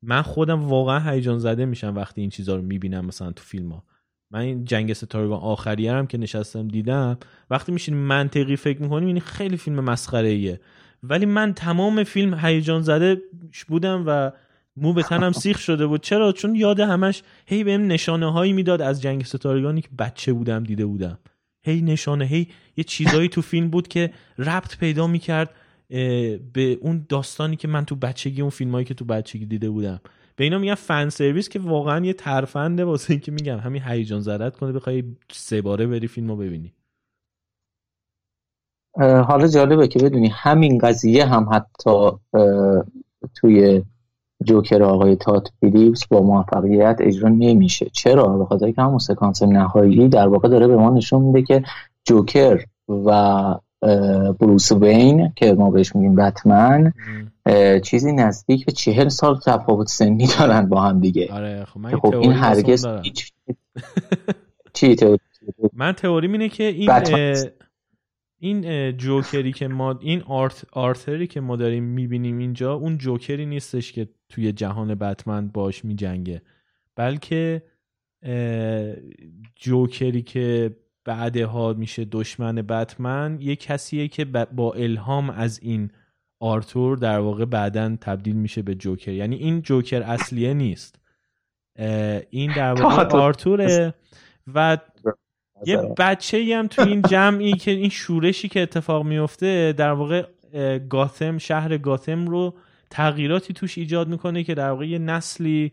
من خودم واقعا هیجان زده میشم وقتی این چیزها رو می‌بینم مثلا تو فیلم ها من این جنگ ستارگان آخری هم که نشستم دیدم وقتی میشین منطقی فکر می‌کنیم این خیلی فیلم مسخره ایه ولی من تمام فیلم هیجان زده بودم و مو به تنم سیخ شده بود. چرا؟ چون یاد همش هی بهم نشانه هایی می‌داد از جنگ ستارگانی که بچه بودم دیده بودم. هی نشانه هی یه چیزایی تو فیلم بود که ربط پیدا می‌کرد. به اون داستانی که من تو بچگی اون فیلمایی که تو بچگی دیده بودم. به اینا میگن فن سرویس که واقعا یه ترفنده واسه اینکه میگم همین هیجان زدت کنه بخوای سه باره بری فیلمو ببینی. حالا جالبه که بدونی همین قضیه هم حتی توی جوکر آقای تات فیلیپس با موفقیت اجرا نمیشه. چرا؟ به خاطر که همون سکانس نهایی در واقع داره به ما نشون میده که جوکر و بروس وین که ما بهش میگیم بتمن چیزی نزدیک به چهل سال تفاوت سنی دارن با هم دیگه. آره خب, من خب این هرگز چی تئوری؟ من تئوری اینه که این این جوکری که ما این آرت آرتری که ما داریم می‌بینیم اینجا اون جوکری نیستش که توی جهان بتمن باش میجنگه. بلکه جوکری که بعدها میشه دشمن بتمن یه کسیه که با الهام از این آرتور در واقع بعدا تبدیل میشه به جوکر. یعنی این جوکر اصلیه نیست. این در واقع آرتوره و یه بچه ای هم تو این جمعی که این شورشی که اتفاق میفته در واقع گاتم شهر گاتم رو تغییراتی توش ایجاد می‌کنه که در واقع یه نسلی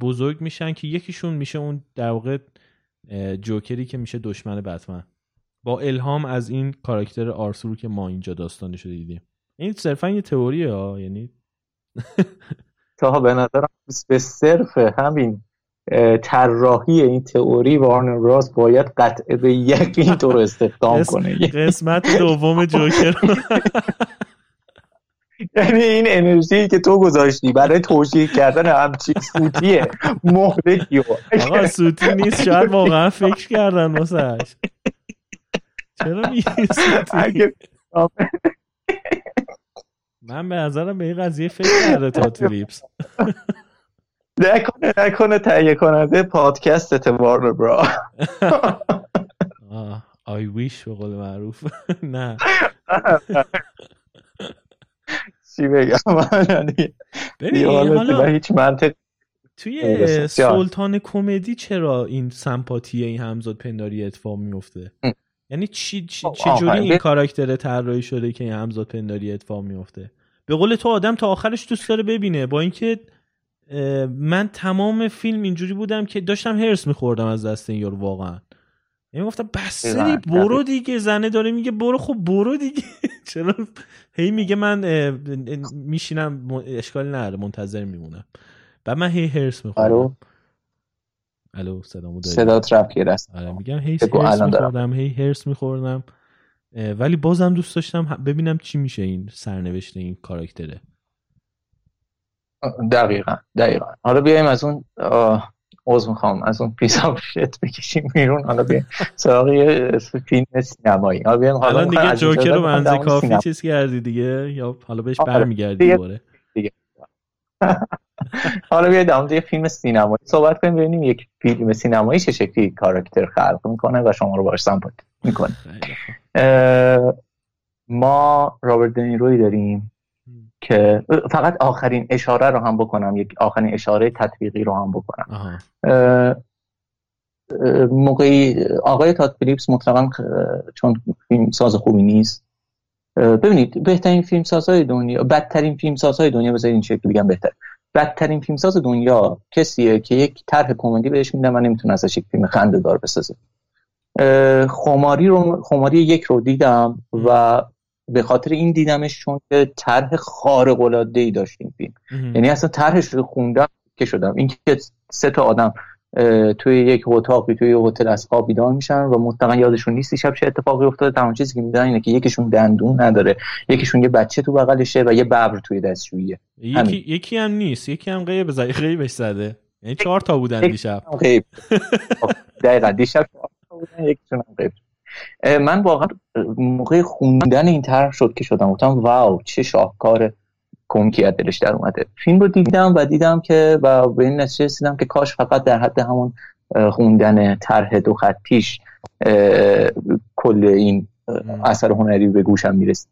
بزرگ میشن که یکیشون میشه اون در واقع جوکری که میشه دشمن بتمن. با الهام از این کاراکتر آرثور که ما اینجا داستانش رو دیدیم. این صرفا یه تئوریه ها یعنی تا به نظرم به صرف همین طراحی این تئوری وارنر براس باید قطع به یقین تو رو استخدام کنه. قسمت دوم جوکر یعنی این انرژی که تو گذاشتی برای توجیه کردن همچین سوتیه. مهلکی آقا سوتی نیست. شاید واقعا فکر کردن واسهش چرا میگی سوتی؟ من به نظرم به این قضیه فکر کرده تا تریپس نکنه نکنه تهیه کننده پادکست وارنر برا آی ویش به قول معروف. نه. چی بگم؟ حالا هیچ منطق توی سلطان کمدی چرا این سمپاتی این همزاد پنداری اتفاق میفته یعنی چی چجوری این کاراکتر طراحی شده که این همزاد پنداری اتفاق میفته به قول تو آدم تا آخرش دوست داره ببینه. با اینکه من تمام فیلم اینجوری بودم که داشتم هرس میخوردم از دست این یارو واقعا. یعنی گفتم بس برو دیگه زنه داره میگه برو خب برو دیگه. چرا؟ هی میگه من میشینم اشکال نداره منتظر میمونم. بعد من هی هرس می‌خورم. الو؟ صدامو داری؟ صدا ترپ است آره میگم هی حرص میخوردم هی حرص میخوردم. ولی بازم دوست داشتم ببینم چی میشه این سرنوشت این کاراکتره. دقیقا دقیقا. حالا بیایم از اون عوض می‌خوام. از اون piece of shit بکشیم بیرون. حالا بیایم سراغ فیلم سینمایی. حالا دیگه جوکر رو منزه کافی چیز کردی دیگه. یا حالا بهش آره، برمیگردی دوباره. حالا بیاید در یه فیلم سینمایی صحبت کنیم ببینیم یک فیلم سینمایی چه شکلی کاراکتر خلق می‌کنه و شما رو باش سمپاتی می‌کنه. ما رابرت دنیروی داریم. که فقط آخرین اشاره رو هم بکنم یک آخرین اشاره تطبیقی رو هم بکنم. موقعی آقای تاد فیلیپس مطلقا چون فیلم ساز خوبی نیست. ببینید بهترین فیلم سازهای دنیا بدترین فیلم سازهای دنیا بذارید این شکلی بگم بهتر. بدترین فیلم ساز دنیا کسیه که یک طرح کمدی بهش میده من نمی‌تونه ازش یک فیلم خنده دار بسازه خماری رو خماری یک رو دیدم و به خاطر این دیدمش چون که طرح خارق العاده ای داشت این فیلم. یعنی اصلا طرحش رو خوندم که شدم. اینکه سه تا آدم توی یک اتاقی توی یک هتل از خواب بیدار میشن و مطلقا یادشون نیست شب چه اتفاقی افتاده. تمام چیزی که می‌دونن اینه که یکیشون دندون نداره یکیشون یه بچه تو بغلشه و یه ببر توی دستشوییه یکی یکی هم نیست. یکی هم غیب زده غیبش زده. یعنی چهار تا بودن دیشب. غیب. خب، دقیقاً. دیشب چهار تا بودن یکیشون هم غیب. من واقعا موقع خوندن این طرح شد که شدم. گفتم واو چه شاهکار کمکی از دلش در اومده. فیلم رو دیدم و دیدم که و به این نتیجه رسیدم که کاش فقط در حد همون خوندن طرح دو خطیش کل این اثر هنری به گوشم می‌رسید.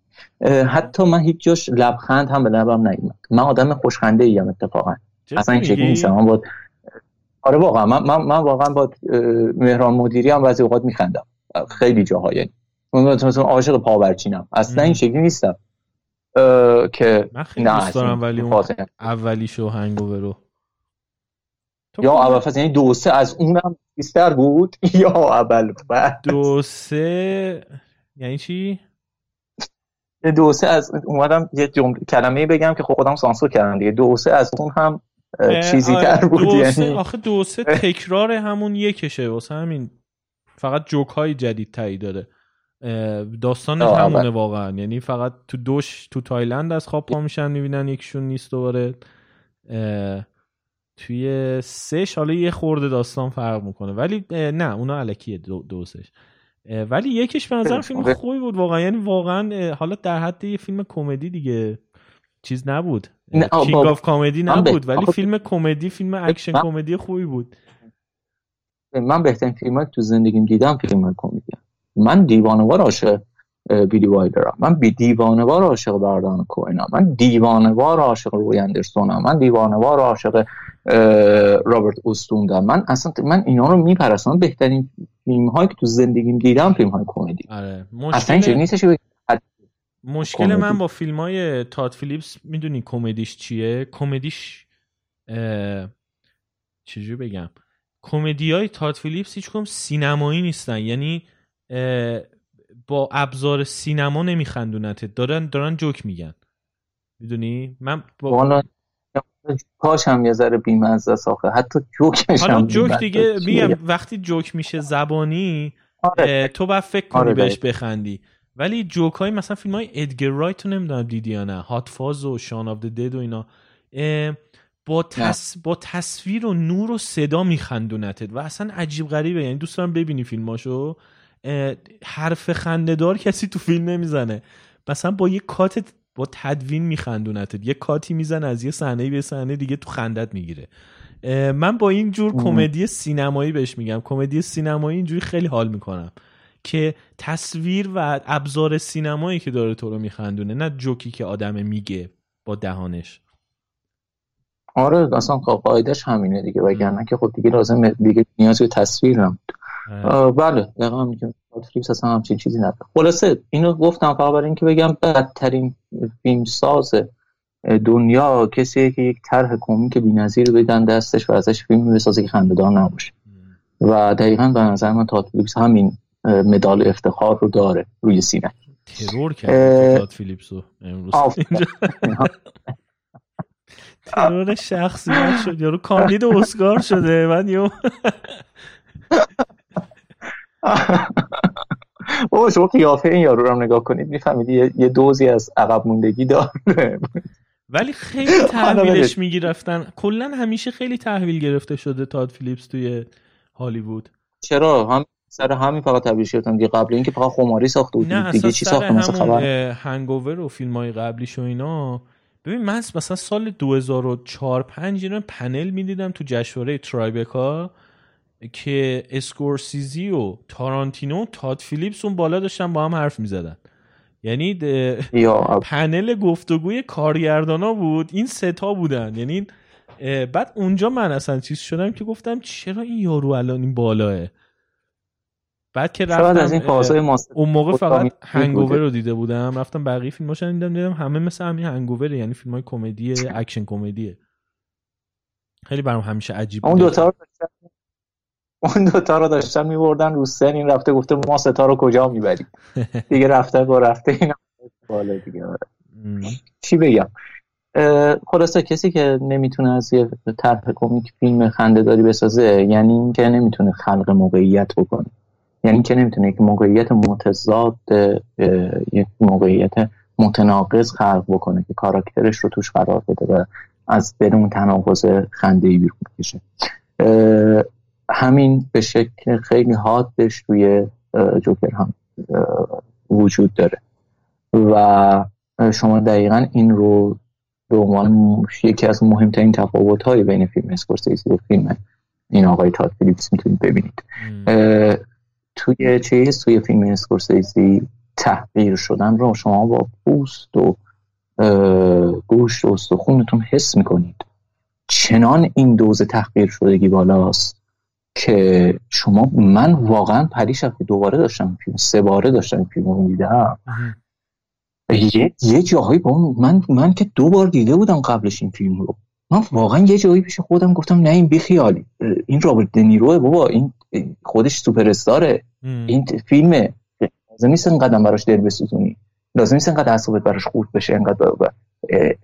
حتی من هیچ جاش لبخند هم به لبم نیومد. من آدم خوشخنده ایم اتفاقا. اصلا این شکلی نیستم. من آره واقعا. من, من, من واقعا با مهران مدیری هم بعضی اوقات میخندم. خیلی جاهای من مثلا عاشق پاورچینم. اصلا این شکلی نیستم. که من خیلی دوست دارم ولی اون اولی شو هنگوور رو. یا اول فصل یعنی دو سه از اونم بیشتر بود یا اول بعد؟ دو سه یعنی چی؟ دو سه از اومدم یه جمله کلمه بگم که خب خودم سانسور کردم دیگه. دو سه از اون هم چیزی تر بود یعنی آخه دو سه تکرار همون یکشه واسه همین. فقط جوک های جدید تایی داره داستانش همونه واقعا. یعنی فقط تو دوش تو تایلند از خواب پا میشن می‌بینن یکشون نیست دوباره. توی سش حالا یه خورده داستان فرق می‌کنه. ولی نه اونا الکیه دو دوسش ولی یکیش به نظر فیلم خوبی بود واقعا. یعنی واقعا حالا در حد یه فیلم کمدی دیگه چیز نبود. King of Comedy نبود ولی فیلم کمدی فیلم اکشن کمدی خوبی بود. من بهترین فیلم تو زندگیم دیدم فیلم کمدی من دیوانه‌وار عاشق بیلی وایلدرم من بی دیوانه‌وار عاشق برادران کوئنم من دیوانه‌وار عاشق روی اندرسونم من دیوانه‌وار عاشق رابرت اوستوندم. من اصلا من اینا رو میپرستم. بهترین فیلم هایی که تو زندگیم دیدم فیلم های کمدی. آره. مشکل... اصلا نیستش مشکل من با فیلم های تاد فیلیپس می‌دونی کمدیش چیه؟ کمدیش چجوری بگم؟ کمدی های تاد فیلیپس هیچ سینمایی نیستن. یعنی با ابزار سینما نمیخندونتت دارن دارن جوک میگن. می‌دونی؟ من با... کاش هم یه ذره بیمزه ساخه حتی جوکش حالا جوک دیگه میگم؟ وقتی جوک میشه زبانی آره. تو باید فکر کنی آره بهش بخندی. ولی جوک های مثلا فیلم های ادگر رایت رو نمی‌دونم دیدی یا نه. هات فاز و شان آف دد و اینا. با, تص... با تصویر و نور و صدا میخندونتت و اصلا عجیب غریبه. یعنی دوست دارم ببینی فیلماشو. حرف خندهدار کسی تو فیلم نمی‌زنه. مثلا با یه کات با تدوین میخندونتت. یه کاتی می‌زنه از یه صحنه به صحنه دیگه تو خندت می‌گیره. من با این جور کمدی سینمایی بهش میگم. کمدی سینمایی اینجوری خیلی حال می‌کنم که تصویر و ابزار سینمایی که داره تو رو میخندونه نه جوکی که آدم میگه با دهانش. آره اصلا قاعدش همینه دیگه وگرنه که خب دیگه لازم دیگه نیاز به تصویر هم بله دقیقا میگم فیلیپس اصلا همچین چیزی نداره. خلاصه اینو گفتم فقط برای اینکه بگم بدترین فیلم ساز دنیا کسی که یک طرح کمیک بی‌نظیر بدن دستش و ازش فیلم بسازه که خنده‌دار نباشه. و دقیقا به نظر من تاد فیلیپس همین مدال افتخار رو داره روی سینه. ترور کرد تاد فیلیپس رو امروز. ترور شخصیت شد. یارو کاندید اسکار شده. من یو بابا شما قیافه این یارو رو نگاه کنید می‌فهمید یه دوزی از عقب موندگی داره. ولی خیلی تحویلش می‌گرفتن. کلا همیشه خیلی تحویل گرفته شده تاد فیلیپس توی هالیوود. چرا؟ هم سر همین فقط تحویل گرفتن دیگه قبل اینکه فقط خماری ساخته بود نه دیگه چی ساخته مثلا خبر هنگوور و فیلم های قبلیش و اینا. ببین من مثلا سال 2004 5 اینا پنل می‌دیدم تو جشنواره ترایبکا که اسکورسیزی و تارانتینو و تاد فیلیپس اون بالا داشتن با هم حرف می‌زدن. یعنی پنل گفتگوی کارگردانا بود. این سه تا بودن. یعنی بعد اونجا من اصلا چیز شدم که گفتم چرا این یارو الان این بالاه بعد که رفتم اون موقع فقط Hangover رو دیده بودم. رفتم بقیه فیلماشو دیدم دیدم همه مثل همین Hangover یعنی فیلم های کمدی اکشن کمدیه. خیلی برام همیشه عجیب اون دوتا اون دوتا رو داشتن میبردن رو سن این رفته گفته ما ستا رو کجا می‌بریم؟ دیگه رفته با رفته این بالا دیگه. چی بگم؟ خلاصه کسی که نمی‌تونه از یه طرح کمیک فیلم خنده داری بسازه یعنی اینکه نمی‌تونه خلق موقعیت بکنه. یعنی اینکه نمی‌تونه یک موقعیت متضاد یک موقعیت متناقض خلق بکنه که کاراکترش رو توش قرار بده و از بدون تناقض خنده ای بیرون کشه. همین به شکل خیلی حادش توی جوکر هم وجود داره. و شما دقیقا این رو به عنوان یکی از مهمترین تفاوت های بین فیلم اسکورسیزی و فیلم این آقای تاد فیلیپس می‌تونید ببینید. توی چیز توی فیلم اسکورسیزی تحقیر شدن رو شما با پوست و گوشت و استخونتون حس می‌کنید. چنان این دوز تحقیر شدگی بالاست که شما من واقعا پریش که دوباره داشتم فیلم سه باره داشتم فیلم رو می‌دیدم. یه, یه جاهایی با من من که دو بار دیده بودم قبلش این فیلم رو. من واقعا یه جایی پیش خودم گفتم نه این بیخیالی. این رابرت دنیروه بابا این خودش سوپر استاره این فیلمه. لازم نیست اینقدر براش دل بسوزونی. لازم نیست اینقدر اعصابت براش خورد بشه اینقدر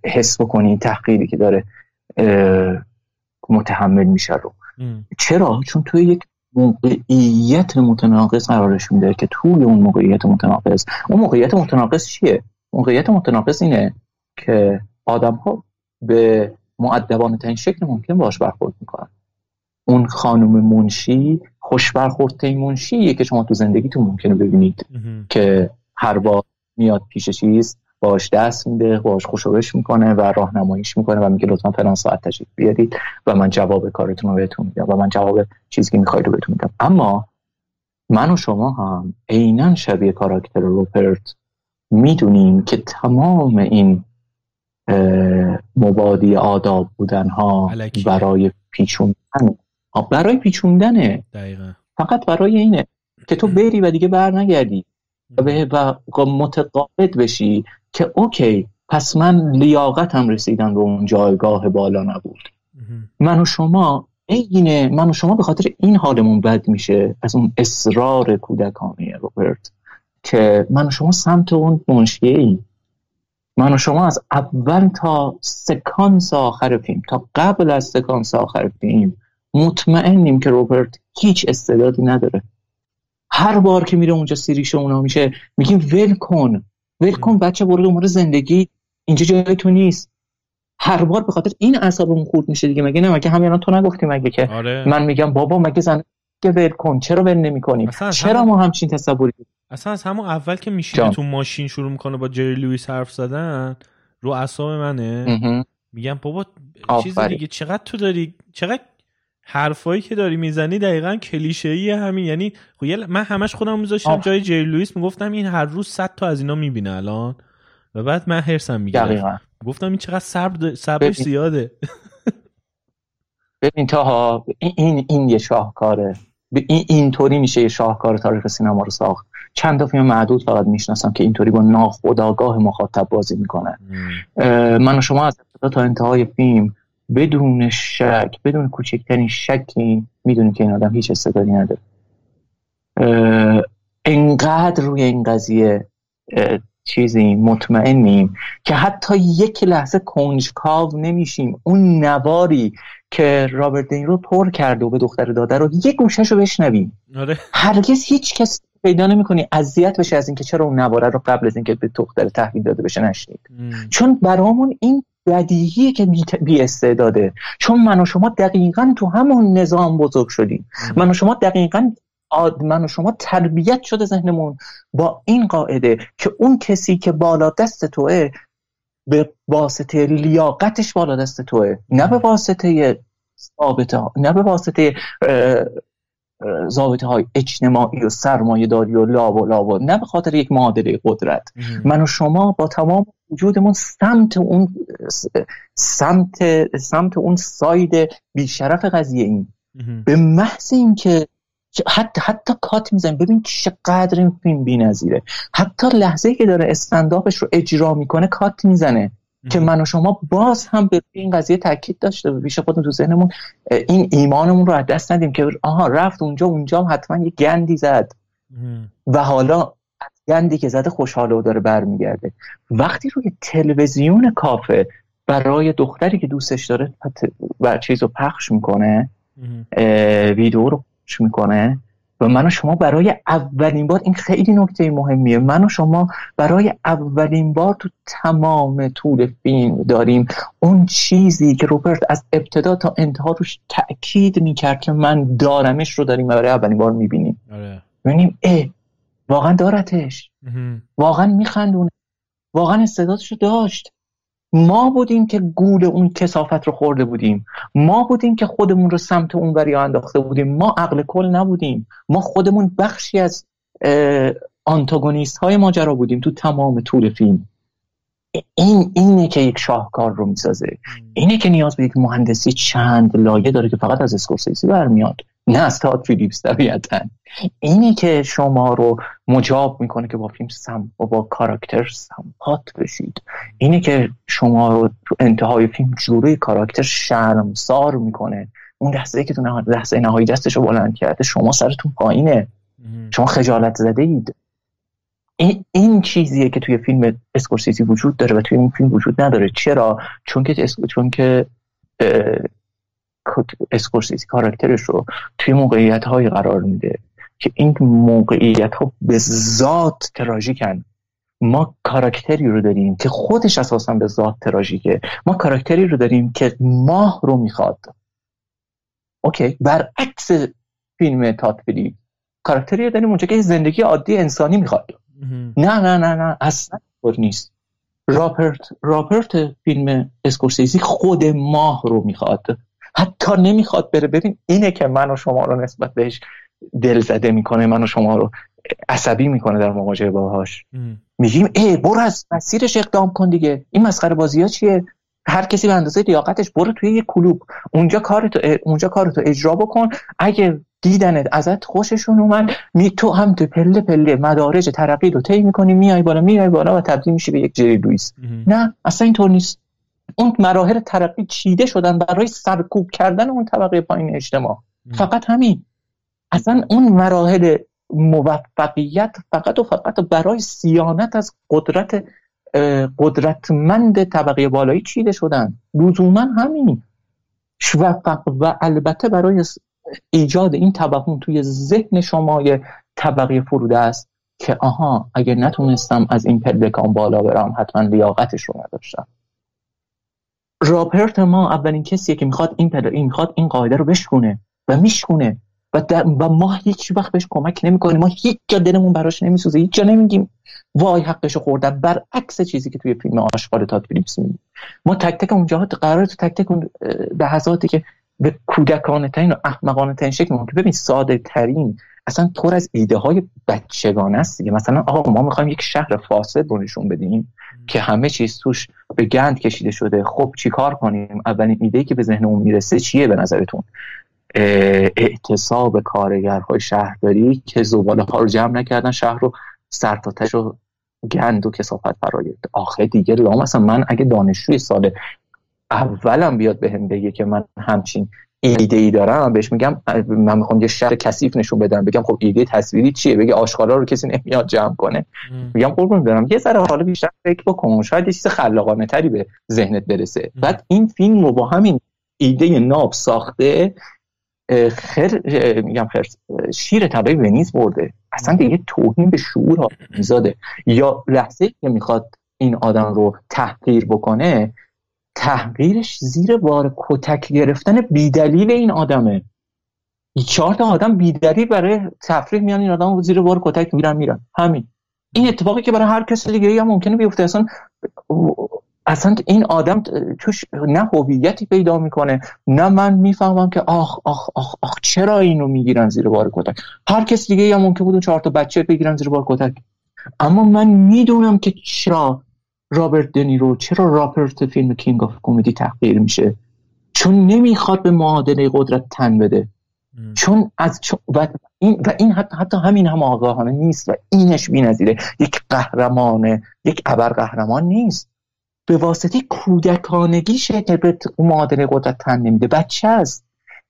حس بکنی تحقیری که داره متحمل میشه رو. چرا؟ چون توی یک موقعیت متناقض قرارش میده که توی اون موقعیت متناقض. اون موقعیت متناقض چیه؟ موقعیت متناقض اینه که آدم ها به معدبانه ترین شکل ممکن باش برخورد می‌کنن. اون خانم منشی خوش برخورد منشیه که شما تو زندگیتون ممکنه ببینید که هر بار میاد پیش چیز باش دست میده باش خوشوش می‌کنه و راهنماییش می‌کنه و میگه لطفا فلان ساعت تشریف بیارید و من جواب کارتون رو بهتون میدم و من جواب چیزی که می‌خواید رو بهتون میدم. اما من و شما هم عینا شبیه کاراکتر روپرت می‌دونیم که تمام این مبادی آداب بودن ها برای پیچوندن برای پیچوندنه. دقیقا. فقط برای اینه که تو بری و دیگه بر نگردی و متقاعد بشی که اوکی پس من لیاقتم رسیدن به اون جایگاه بالا نبود. من و شما اینه من و شما به خاطر این حالمون بد میشه. از اون اصرار کودکانه روبرت که من و شما سمت اون منشیه ای من و شما از اول تا سکانس آخر فیلم تا قبل از سکانس آخر فیلم مطمئنیم که روبرت هیچ استعدادی نداره. هر بار که میره اونجا سیریش اونا میشه میگیم ول کن. ول کن بچه برو امور زندگی. اینجا جای تو نیست. هر بار به خاطر این اعصابمون خورد میشه دیگه. مگه نه؟ مگه همین تو نگفتی مگه که آره. من میگم بابا مگه زن که ول کن؟ چرا ول نمی‌کنی؟ چرا ما همچین تصوری اصلا از همون اول که میشینه تو ماشین شروع می‌کنه با جری لوئیس حرف زدن رو اعصاب منه. میگم بابا چیز دیگه. چقدر تو داری چقدر حرفایی که داری می‌زنی دقیقا کلیشه همین. یعنی خب من همش خودم میذاشتم جای جری لوئیس می‌گفتم این هر روز 100 تا از اینا می‌بینه الان. و بعد من هرسم می‌گیره گفتم این چقدر صبر صبرش زیاده. ببین تا این این یه شاهکاره. این اینطوری میشه یه شاهکار تاریخ سینما رو ساخت. چند تا فیلم معدود فقط می‌شناسم که اینطوری با ناخودآگاه مخاطب بازی می‌کنه. من و شما از تا انتهای فیلم بدون شک بدون کوچکترین شکی می‌دونیم که این آدم هیچ استعدادی نداره. انقدر روی این قضیه چیزی مطمئنیم که حتی یک لحظه کنجکاو نمیشیم. اون نواری که رابرت دینیرو پر کرده و به دختر داده رو یک گوشش رو بشنویم. آره. هرگز هیچ کس پیدا نمی‌کنی. اذیت بشه از اینکه چرا اون نواره رو قبل از اینکه به دختر تحویل داده بشه نشنید. چون برامون این بدیهیه که بی استعداده. چون من و شما دقیقا تو همون نظام بزرگ شدیم. من و شما دقیقا من و شما تربیت شده ذهنمون با این قاعده که اون کسی که بالا دست توه به واسطه لیاقتش بالا دست توه. نه به واسطه ثابته نه به واسطه ضابطه های اجتماعی و سرمایه داری و لا و لا و نه به خاطر یک معادله قدرت. من و شما با تمام وجودمون سمت اون سمت سمت اون ساید بیشرف قضیه این به محض اینکه حتی حتی کات می‌زنیم. ببین چقدر این فیلم بی‌نظیره. حتی لحظه که داره استنداپش رو اجرا می‌کنه کات می‌زنه. که من و شما باز هم به این قضیه تاکید داشته پیش خودمون تو ذهنمون این ایمانمون رو از دست ندیم که آها رفت اونجا اونجا حتما یه گندی زد. و حالا از گندی که زده خوشحاله و داره برمیگرده. وقتی روی تلویزیون کافه برای دختری که دوستش داره و چیز رو پخش می‌کنه ویدیو رو پخش می‌کنه و من و شما برای اولین بار این خیلی نکته مهمیه من و شما برای اولین بار تو تمام طول فیلم داریم اون چیزی که روبرت از ابتدا تا انتها روش تاکید می‌کرد که من دارمش رو داریم برای اولین بار می‌بینیم. آره. می‌بینیم اه واقعا دارتش. واقعا میخندونه. واقعا استعدادش رو داشت. ما بودیم که گول اون کسافت رو خورده بودیم. ما بودیم که خودمون رو سمت اون وریا انداخته بودیم. ما عقل کل نبودیم. ما خودمون بخشی از آنتاگونیست های ماجرا بودیم تو تمام طول فیلم. این اینه که یک شاهکار رو می‌سازه. اینه که نیاز به یک مهندسی چند لایه داره که فقط از اسکورسیزی برمیاد. نه از تاد فیلیپس طبیعتا. اینه که شما رو مجاب می‌کنه که با فیلم سم و با کاراکتر سمپات بشید. اینه که شما رو تو انتهای فیلم جوری کاراکتر شرمسار می‌کنه. اون لحظه که تو لحظه نهایی دستش رو بلند کرده شما سرتون پایینه. شما خجالت زده اید این, این چیزیه که توی فیلم اسکورسیزی وجود داره و توی این فیلم وجود نداره. چرا؟ چون که چون که اسکورسیزی کاراکترش رو توی موقعیت های قرار میده که این موقعیت ها به ذات تراژیکن ما کاراکتری رو داریم که خودش اساسا به ذات تراژیکه. ما کاراکتری رو داریم که ماه رو می‌خواد. اوکی برعکس فیلم تات کاراکتری رو داریم اونجا که زندگی عادی انسانی می‌خواد. نه نه نه نه اصلا نیست. راپرت راپرت فیلم اسکورسیزی خود ماه رو می‌خواد. حتی نمی‌خواد بره. ببین اینه که من و شما رو نسبت بهش دل زده می‌کنه من و شما رو عصبی می‌کنه در مواجهه باهاش میگیم ای برو از مسیرش اقدام کن دیگه. این مسخره بازی ها چیه؟ هر کسی به اندازه لیاقتش برو توی یه کلوب. اونجا کارتو اونجا کارتو اجرا بکن. اگه دیدنت ازت خوششون اومد می تو هم تو پله پله مدارج ترقی رو طی می‌کنی. میای بالا میای بالا و تبدیل میشی به یک جری لوئیس. نه اصلا اینطور نیست. اون مراحل ترقی چیده شدن برای سرکوب کردن اون طبقه پایین اجتماع. فقط همین. اصلا اون مراحل موفقیت فقط و فقط برای سیانت از قدرت قدرتمند طبقه بالایی چیده شدن. لزوما همین. و, و البته برای ایجاد این طبقون توی ذهن شمای طبقه فروده است که آها اگر نتونستم از این پلکان بالا برم حتما لیاقتش رو نداشتم. راپرت ما اولین کسیه که می‌خواد این پل... این می‌خواد این قاعده رو بشکونه و میشکونه و, و ما هیچ وقت بهش کمک نمی‌کنیم. ما هیچ جا دلمون براش نمیسوزه. هیچ جا نمیگیم وای حقش خوردن برعکس چیزی که توی فیلم آشغال تات فیلیپس میگیم ما تک تک اونجا قرار تو تک تک اون لحظاتی که به کودکانه ترین و احمقانه ترین شکل ممکن ببین ساده ترین اصلا طور از ایده های بچگانه است دیگه. مثلا آقا ما می‌خوایم یک شهر فاسد رو نشون بدیم که همه چیز توش به گند کشیده شده. خب چیکار کنیم؟ اولین ایده که به ذهن اون می‌رسه چیه به نظرتون؟ اعتصاب کارگرهای شهرداری که زباله ها رو جمع نکردن شهر رو سرتاتش رو گند و کسافت فرا آخه دیگه. لام اصلا من اگه دانشجوی سال اولم بیاد بهم به بگه که من همچین ایده ای دارم بهش میگم من می‌خوام یه شهر کثیف نشون بدم بگم خب ایده تصویری چیه؟ بگه آشغالا رو کسی نمیاد جمع کنه. میگم قربون برم. یه ذره حالا بیشتر فکر بکن. شاید یه چیز خلاقانه تری به ذهنت برسه. بعد این فیلم رو با همین ایده ناب ساخته خر میگم خر شیر طلای ونیز برده. اصلا دیگه توهین به شعور میزاده یا لحظه که می‌خواد این آدم رو تحقیر بکنه تحقیرش زیر بار کتک گرفتن بیدلیل این آدمه. چهار تا آدم بیدلیل برای تفریح میان این آدم زیر بار کتک میرن میرن. همین. این اتفاقی که برای هر کس دیگه هم ممکنه بیفته. اصلا اصلا این آدم توش نه هویتی پیدا می‌کنه نه من می‌فهمم که آخ آخ آخ آخ چرا اینو می‌گیرن زیر بار کتک. هر کس دیگه هم ممکن بود چهار تا بچه بگیرن زیر بار کتک. اما من می‌دونم که چرا رابرت دنیرو چرا رابرت فیلم King of Comedy تحقیر میشه؟ چون نمی‌خواد به معادله قدرت تن بده. چون از و این و این حتی, حتی همین هم آگاهانه نیست و اینش بی‌نظیره. یک قهرمان یک ابر قهرمان نیست. به واسطه کودکانگیشه که به معادله قدرت تن نمیده. بچه است.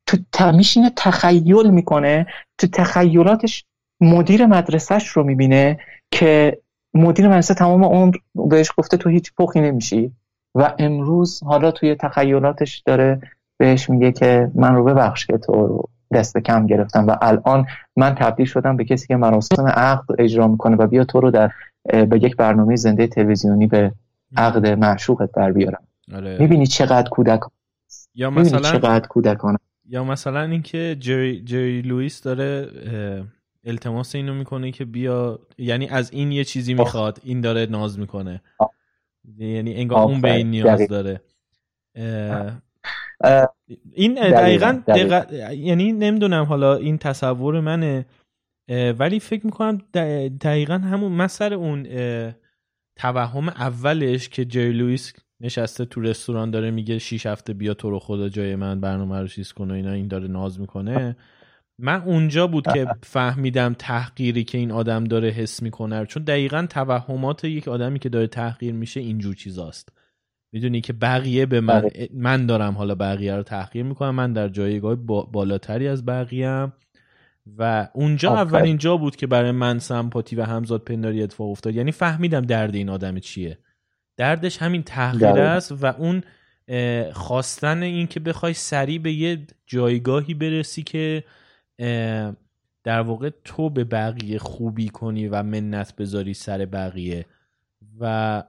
تو تمیشینه تخیل می‌کنه. تو تخیلاتش مدیر مدرسهش رو می‌بینه که مدیر مدرسه تمام عمر بهش گفته تو هیچ پخی نمیشی. و امروز حالا توی تخیلاتش داره بهش میگه که من رو ببخش که تو رو دست کم گرفتم و الان من تبدیل شدم به کسی که مراسم عقد اجرا می‌کنه و بیا تو رو در به یک برنامه زنده تلویزیونی به عقد معشوقت بر بیارم. آره. می‌بینی چقدر کودک یا مثلا چقدر کودکانه. یا مثلا اینکه جری, جری لوئیس داره التماس اینو می‌کنه که بیا یعنی از این یه چیزی می‌خواد این داره ناز می‌کنه. یعنی انگار اون به این نیاز داره. این دقیقا, یعنی نمی‌دونم حالا این تصور منه ولی فکر می‌کنم دقیقا همون مثل اون توهم اولش که جری لوئیس نشسته تو رستوران داره میگه شیش هفته بیا تو رو خدا جای من برنامه رو چیز کنه اینا این داره ناز می‌کنه. من اونجا بود که فهمیدم تحقیری که این آدم داره حس می‌کنه چون دقیقا توهمات یک آدمی که داره تحقیر میشه اینجور چیزاست. می‌دونی که بقیه به من بله. من دارم حالا بقیه رو تحقیر می‌کنم. من در جایگاه بالاتری از بقیه و اونجا اولین جا بود که برای من سمپاتی و همزاد پنداری اتفاق افتاد. یعنی فهمیدم درد این آدم چیه. دردش همین تحقیر است و اون خواستن این که بخوای سریع به یه جایگاهی برسی که در واقع تو به بقیه خوبی کنی و منت بذاری سر بقیه. و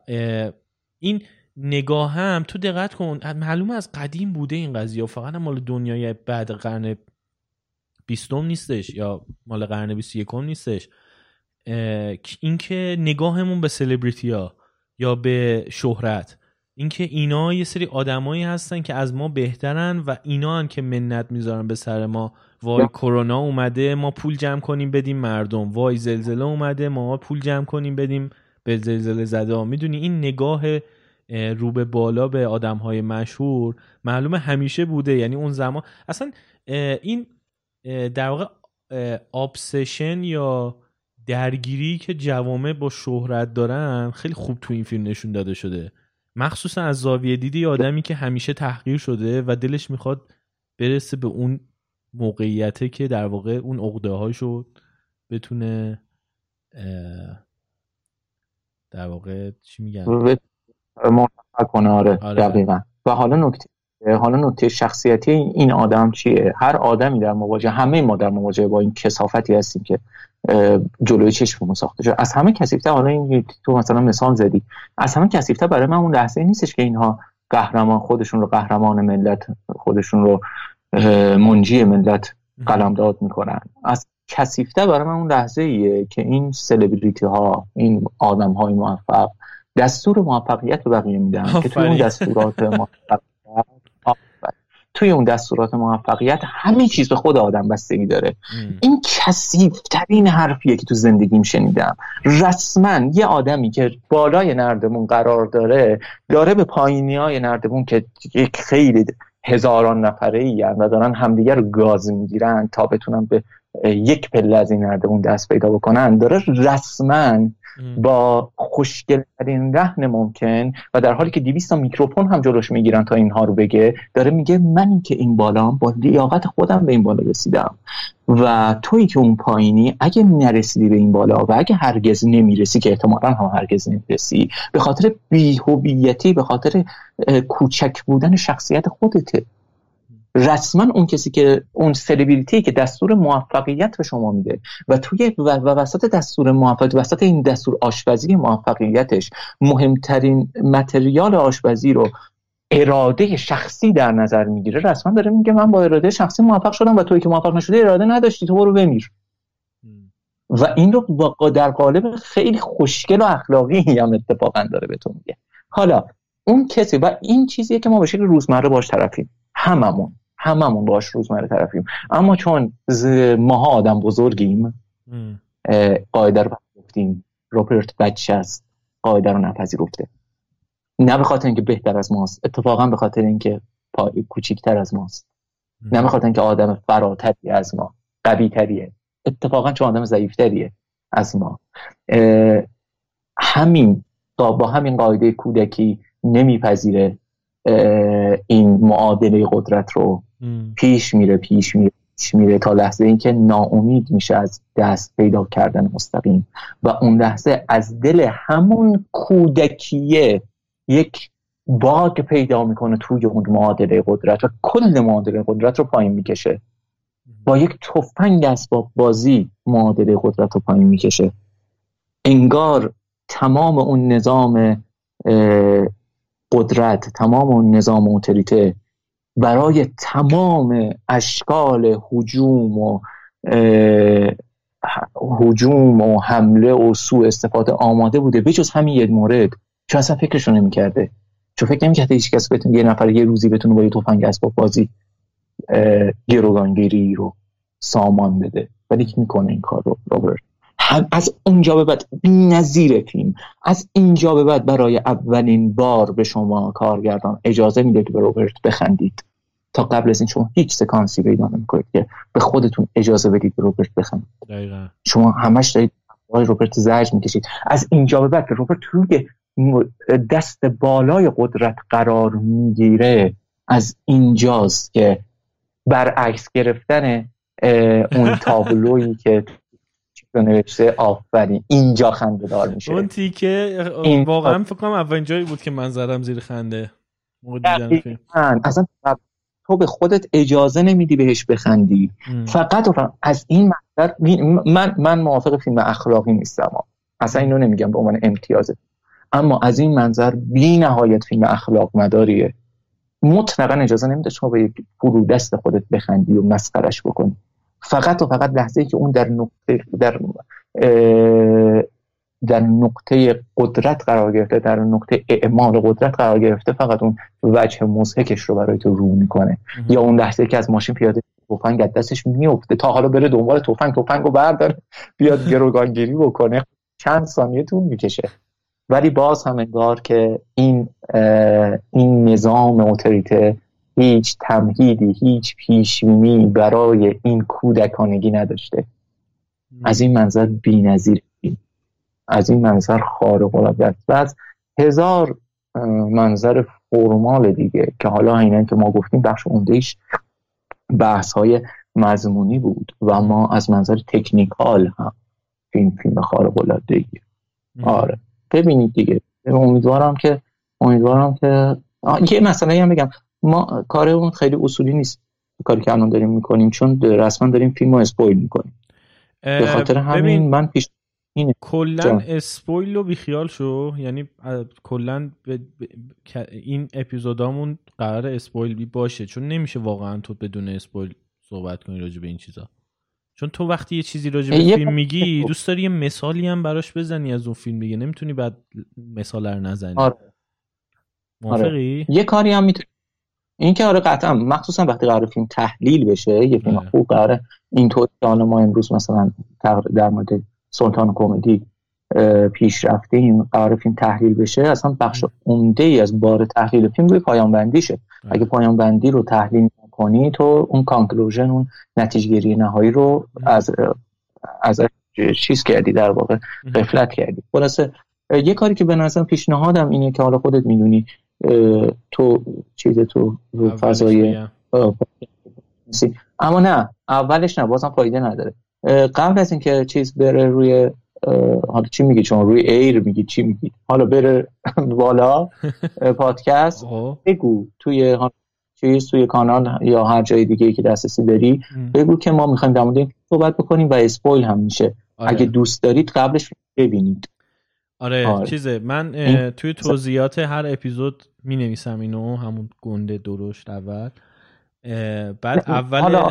این نگاه هم تو دقت کن معلوم از قدیم بوده این قضیه فقط مال دنیای بعد قرن بیستم نیستش یا مال قرن بیست یکم نیستش. اینکه نگاهمون به سلبریتی ها یا به شهرت. اینکه اینا یه سری آدمایی هستن که از ما بهترن و اینا هم که منت می‌ذارن به سر ما. وای کرونا اومده ما پول جمع کنیم بدیم مردم. وای زلزله اومده ما پول جمع کنیم بدیم به زلزله زده می‌دونی این نگاه رو به بالا به آدم های مشهور معلومه همیشه بوده. یعنی اون زمان اصلا این در واقع آبسشن یا درگیری که جوامع با شهرت دارن خیلی خوب تو این فیلم نشون داده شده. مخصوصا از زاویه دیدی آدمی که همیشه تحقیر شده و دلش می‌خواد برسه به اون موقعیته که در واقع اون عقده هاشو بتونه در واقع چی میگن کنه آره, آره. دقیقا و حالا نکته حالا نکته شخصیتی این آدم چیه؟ هر آدمی در مواجهه همه ما در مواجهه با این کسافتی هستیم که جلوی چشممون ساخته شده. از همه کسیفته حالا این تو مثلا مثال زدی. از همه کسیفته برای من اون لحظه نیستش که اینها قهرمان خودشون رو قهرمان ملت خودشون رو منجی ملت قلمداد می‌کنن. از کسیفته برای من اون لحظه ایه که این سلبریتی ها این آدم های موفق دستور موفقیت رو بقیه میدن که توی اون دستورات موفقیت توی اون دستورات موفقیت همه چیز به خود آدم بستگی داره. این کسیف ترین حرفیه که تو زندگیم شنیدم. رسما یه آدمی که بالای نردمون قرار داره داره به پایینی های نردمون که یک خیلی هزاران نفره ای و دارن همدیگر رو گاز می‌گیرن تا بتونن به یک پله از این نردمون دست پیدا بکنن داره رسما با خوشگلترین رهن ممکن و در حالی که 200 میکروفون هم جلوش می‌گیرن تا اینها رو بگه داره میگه من که این بالا با لیاقت خودم به این بالا رسیدم و تویی که اون پایینی اگه نرسیدی به این بالا و اگه هرگز نمی‌رسی که احتمالا هم هرگز نمی‌رسی به خاطر بیهویتی به خاطر کوچک بودن شخصیت خودته. رسما اون کسی که اون سلبریتی که دستور موفقیت به شما میده و توی و, وسط دستور موفقیت وسط این دستور آشپزی موفقیتش مهمترین متریال آشپزی رو اراده شخصی در نظر می‌گیره رسما داره میگه من با اراده شخصی موفق شدم و توی که موفق نشده اراده نداشتی تو برو بمیر. و این رو در قالب خیلی خوشگل و اخلاقی هم اتفاقا داره به تو میگه. حالا اون کسی و این چیزیه که ما به شکل روزمره باش طرفیم. هممون. هممون باش روزمره طرفیم. اما چون ماها آدم بزرگیم قاعده رو گفتیم روپرت بچه است قاعده رو نپذیرفته. نه به خاطر اینکه بهتر از ماست اتفاقا به خاطر اینکه پای کوچیکتر از ماست. نه به خاطر اینکه آدم فراتری از ما قوی تریه اتفاقا چون آدم ضعیفتریه از ما. همین با همین قاعده کودکی نمیپذیره. این معادله قدرت رو پیش میره پیش میره پیش میره تا لحظه اینکه ناامید میشه از دست پیدا کردن مستقیم. و اون لحظه از دل همون کودکیه یک باگ پیدا می‌کنه توی اون معادله قدرت و کل معادله قدرت رو پایین می‌کشه. با یک تفنگ اسباب بازی معادله قدرت رو پایین می‌کشه. انگار تمام اون نظام قدرت تمام اون نظام اوتوریته برای تمام اشکال حجوم و حجوم و حمله و سوء استفاده آماده بوده بجز همین یک مورد چون اصلا فکرشو نمی‌کرده. چون فکر نمی‌کرده هیچ کس بتونه یه نفر یه روزی بتونه با یه تفنگ اسباب بازی گروگانگیری رو سامان بده. ولی که می‌کنه این کار رو روبرت از اونجا به بعد نظیر فیلم. از اینجا به بعد برای اولین بار به شما کارگردان اجازه میده که به روبرت بخندید. تا قبل از این شما هیچ سکانسی پیدا نمی‌کنید که به خودتون اجازه بدید به روبرت بخندید. دقیقا. شما همش دارید روبرت زرج می‌کشید. از اینجا به بعد که روبرت توی دست بالای قدرت قرار می‌گیره. از اینجاست که برعکس گرفتن اون تابلویی که نوشته آفرین. اینجا خنده دار میشه. اون تیکه واقعا فکر کنم اولین جایی بود که من زدم زیر خنده. اصلا تو به خودت اجازه نمیدی بهش بخندی. فقط و فقط از این منظر من من موافق فیلم اخلاقی نیستم. اصلا اینو نمیگم به عنوان امتیازه اما از این منظر بی نهایت فیلم اخلاق مداریه. مطلقا اجازه نمیده شما به یک فرو دست خودت بخندی و مسخرش بکنی. فقط و فقط لحظه ای که اون در نقطه در در نقطه قدرت قرار گرفته در نقطه اعمال قدرت قرار گرفته فقط اون وجه مزهکش رو برای تو رو می‌کنه. یا اون لحظه که از ماشین پیاده تفنگ از دستش میفته تا حالا بره دنبال تفنگ تفنگ رو برداره بیاد گروگانگیری بکنه. چند ثانیه طول می‌کشه. ولی باز هم انگار که این این نظام اوتوریته هیچ تمهیدی هیچ پیشبینی برای این کودکانگی نداشته. از این منظر بی‌نظیر. از این منظر خارق العاده و از هزار منظر فرمال دیگه که حالا اینه که ما گفتیم بخش اوندهش بحث های مضمونی بود و ما از منظر تکنیکال هم فیلم فیلم خارق العاده آره. ببینید دیگه. امیدوارم که امیدوارم که یه مسئله هم بگم. ما کار اون خیلی اصولی نیست. کاری که الان داریم می‌کنیم چون رسما داریم فیلم رو اسپویل می‌کنیم. به خاطر همین من پیش اینه. کلا اسپویل رو بیخیال شو. یعنی کلا این اپیزودامون قرار اسپویل باشه. چون نمیشه واقعا تو بدون اسپویل صحبت کنی راجع به این چیزا. چون تو وقتی یه چیزی راجع به فیلم میگی دوست داری یه مثالی هم براش بزنی از اون فیلم دیگه. نمی‌تونی بعد مثال رو نزنی. آره. آره. یه کاری هم می‌تونی این که آره قطعا مخصوصا وقتی قرار فیلم تحلیل بشه یه فیلم. خوب قراره اینطور که حالا ما امروز مثلا در مورد سلطان کمدی پیش رفتیم قرار فیلم تحلیل بشه اصلا بخش عمده ای از بار تحلیل فیلم روی پایان بندیشه اگه پایان بندی رو تحلیل کنی تو اون کانکلوژن اون نتیجه نهایی رو از از چیز کردی در واقع قفلت کردی. خلاصه یه کاری که به نظرم پیشنهادم اینه که حالا خودت می‌دونی تو چیز تو رو فضای اما نه اولش نه بازم فایده نداره. قبل از اینکه چیز بره روی حالا چی میگی چون روی ایر میگی چی میگی؟ حالا بره بالا پادکست بگو توی چیز توی کانال یا هر جای دیگه که دسترسی داری بگو که ما می‌خوایم در مورد صحبت بکنیم و اسپویل هم میشه. آره. اگه دوست دارید قبلش ببینید. آره, آره. چیزه من توی توضیحات هر اپیزود می نویسم اینو همون گنده درشت اول. بعد اول حالا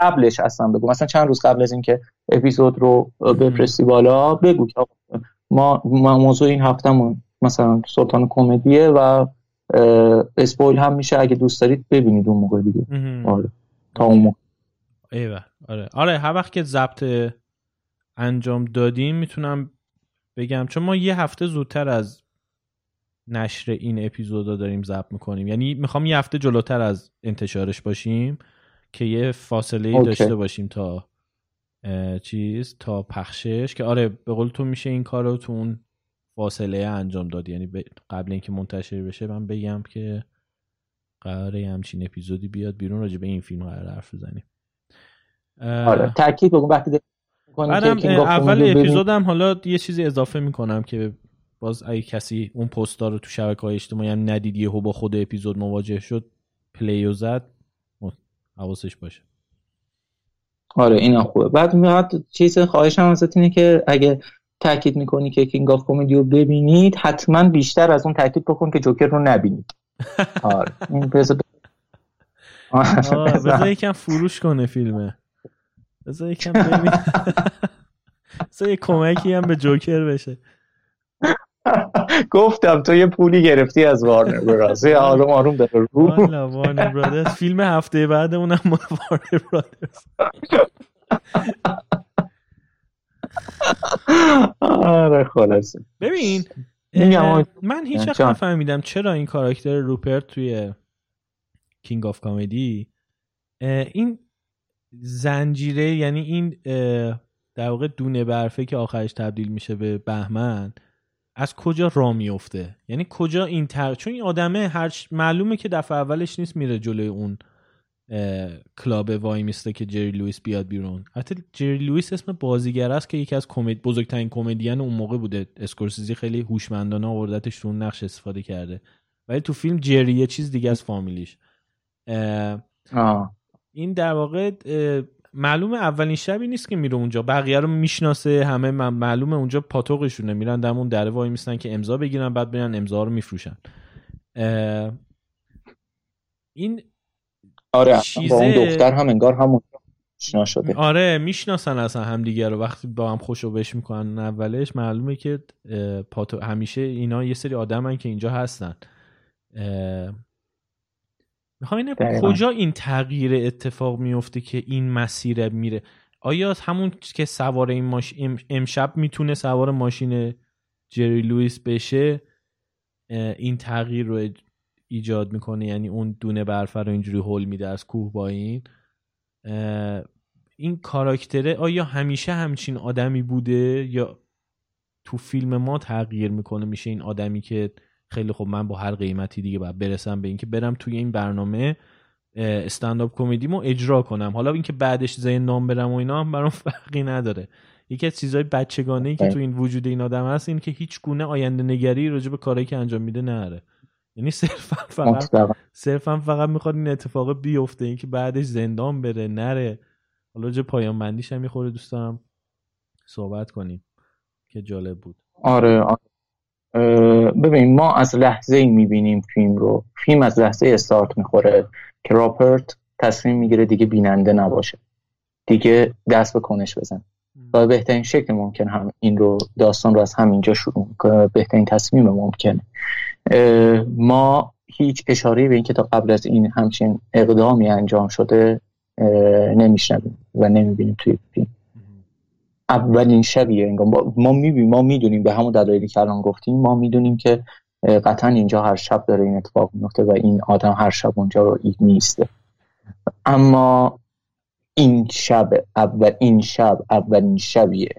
قبلش اصلا بگو. مثلا چند روز قبل از اینکه اپیزود رو بفرستی بالا بگو که ما, موضوع این هفتهمون مثلا سلطان کمدیه و اسپویل هم میشه اگه دوست دارید ببینید اون موقع دیگه. آره. تا اون موقع. ایوه. آره. آره هر وقت که ضبط انجام دادیم می‌تونم بگم چون ما یه هفته زودتر از نشر این اپیزودا داریم ضبط می‌کنیم. یعنی می‌خوام یه هفته جلوتر از انتشارش باشیم که یه فاصله ای داشته باشیم تا چیز تا پخشش که آره به قول تو میشه این کار رو تو اون فاصله انجام داد. یعنی قبل اینکه منتشر بشه من بگم که قراره همچین اپیزودی بیاد بیرون راجع به این فیلم قرار حرف بزنیم. آره تاکید بگو وقتی بعدم اول اپیزودم حالا یه چیزی اضافه می‌کنم که باز اگه کسی اون پستا رو تو شبکه های اجتماعی هم ندید یهو با خود اپیزود مواجه شد play و زد حواسش باشه. آره اینا خوبه. بعد میاد چیز خواهشم ازت اینه که اگه تاکید می‌کنی که King of Comedy رو ببینید حتما بیشتر از اون تاکید بکن که جوکر رو نبینید. آره این بذار یکم فروش کنه فیلمه. بذار یکم ببین. بذار یه کمکی هم به جوکر بشه. گفتم تو یه پولی گرفتی از وارنر برادرز آروم آروم داره رو. وارنر برادرز. فیلم هفته بعد اونم وارنر برادرز. آره خلاصه. ببین من هیچ وقت نفهمیدم چرا این کاراکتر روپرت توی King of Comedy این زنجیره یعنی این در واقع دونه برفه که آخرش تبدیل میشه به بهمن از کجا را میفته؟ یعنی کجا این تر؟ چون این آدمه هر معلومه که دفعه اولش نیست میره جلوی اون کلاب وای میسته که جری لوئیس بیاد بیرون. حتی جری لوئیس اسم بازیگر است که یکی از کمد بزرگترین کمدین اون موقع بوده. اسکورسیزی خیلی هوشمندانه آوردتش رو نقش استفاده کرده. ولی تو فیلم جری یه چیز دیگه از فامیلیش. این در واقع معلومه اولین شبی نیست که میره اونجا. بقیه رو می‌شناسه همه معلومه اونجا پاتوقشونه. میرن دمون دره وای میستن که امضا بگیرن بعد برن امضا رو میفروشن. این آره چیزه... با اون دختر هم انگار همون شده. آره می‌شناسن اصلا همدیگه رو. وقتی با هم خوشو بش می‌کنن اولش معلومه که پاتو... همیشه اینا یه سری آدمن که اینجا هستن. می‌خوام کجا این تغییر اتفاق میفته که این مسیر میره؟ آیا همون که سوار این ماشین امشب می‌تونه سوار ماشین جری لوئیس بشه این تغییر رو ایجاد می‌کنه؟ یعنی اون دونه برفه رو اینجوری هول میده از کوه با این؟ این کاراکتره آیا همیشه همچین آدمی بوده؟ یا تو فیلم ما تغییر می‌کنه؟ میشه این آدمی که خیلی خب من با هر قیمتی دیگه باید برسم به اینکه برم توی این برنامه استنداپ کمدیمو اجرا کنم. حالا اینکه بعدش زین نام برم و اینا هم برام فرقی نداره. یکی از چیزهای بچگانه ای که تو این وجود این آدم هست این که هیچ گونه آینده نگری راجع به کاری که انجام میده نره. یعنی صرفا فقط صرفا فقط می‌خواد این اتفاق بیفته اینکه بعدش زندان بره نره. حالا جه پایان بندیش هم می‌خوره دوست دارم صحبت کنیم. که جالب بود. آره, آره. ببین ما از لحظه ای می‌بینیم فیلم رو. فیلم از لحظه استارت می‌خوره که راپرت تصمیم می‌گیره دیگه بیننده نباشه. دیگه دست به کنش بزن. و بهترین شکل ممکن هم این رو داستان رو از همینجا شروع می‌کنه. بهترین تصمیم ممکنه. ما هیچ اشاره به اینکه تا قبل از این همچین اقدامی انجام شده نمیشنویم و نمی‌بینیم توی فیلم. اولین شبیه انگار. ما می‌بینیم ما می‌دونیم به همون دلایلی که الان گفتیم ما می‌دونیم که قطعا اینجا هر شب داره این اتفاق میفته و این آدم هر شب اونجا رو نیسته اما این شب اول این شب اولین شبیه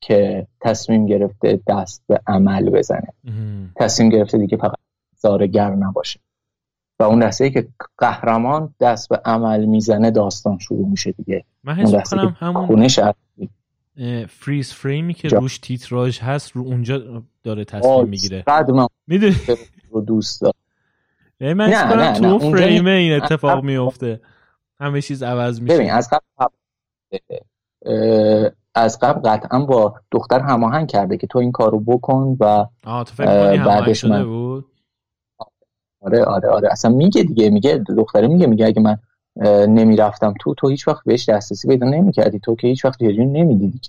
که تصمیم گرفته دست به عمل بزنه. تصمیم گرفته دیگه فقط زارگر نباشه. و اون لحظه ای که قهرمان دست به عمل می‌زنه داستان شروع میشه دیگه. من حس کنم همون فریز فریمی که روش تیتراژ هست رو اونجا داره تصمیم می‌گیره. می‌دونی؟ رو دوست دارم. یعنی من نه نه تو فریم این اتفاق میفته همه چیز عوض میشه. ببین از قبل از قبل قطعا با دختر هماهنگ کرده که تو این کارو بکن و آه تو فکر بعدش من بود؟ آره آره آره. اصلا میگه دیگه میگه دختره میگه میگه اگه من نمی‌رفتم. تو تو هیچ وقت بهش دسترسی پیدا نمی‌کردی. تو که هیچ وقت جریان نمی‌دیدی.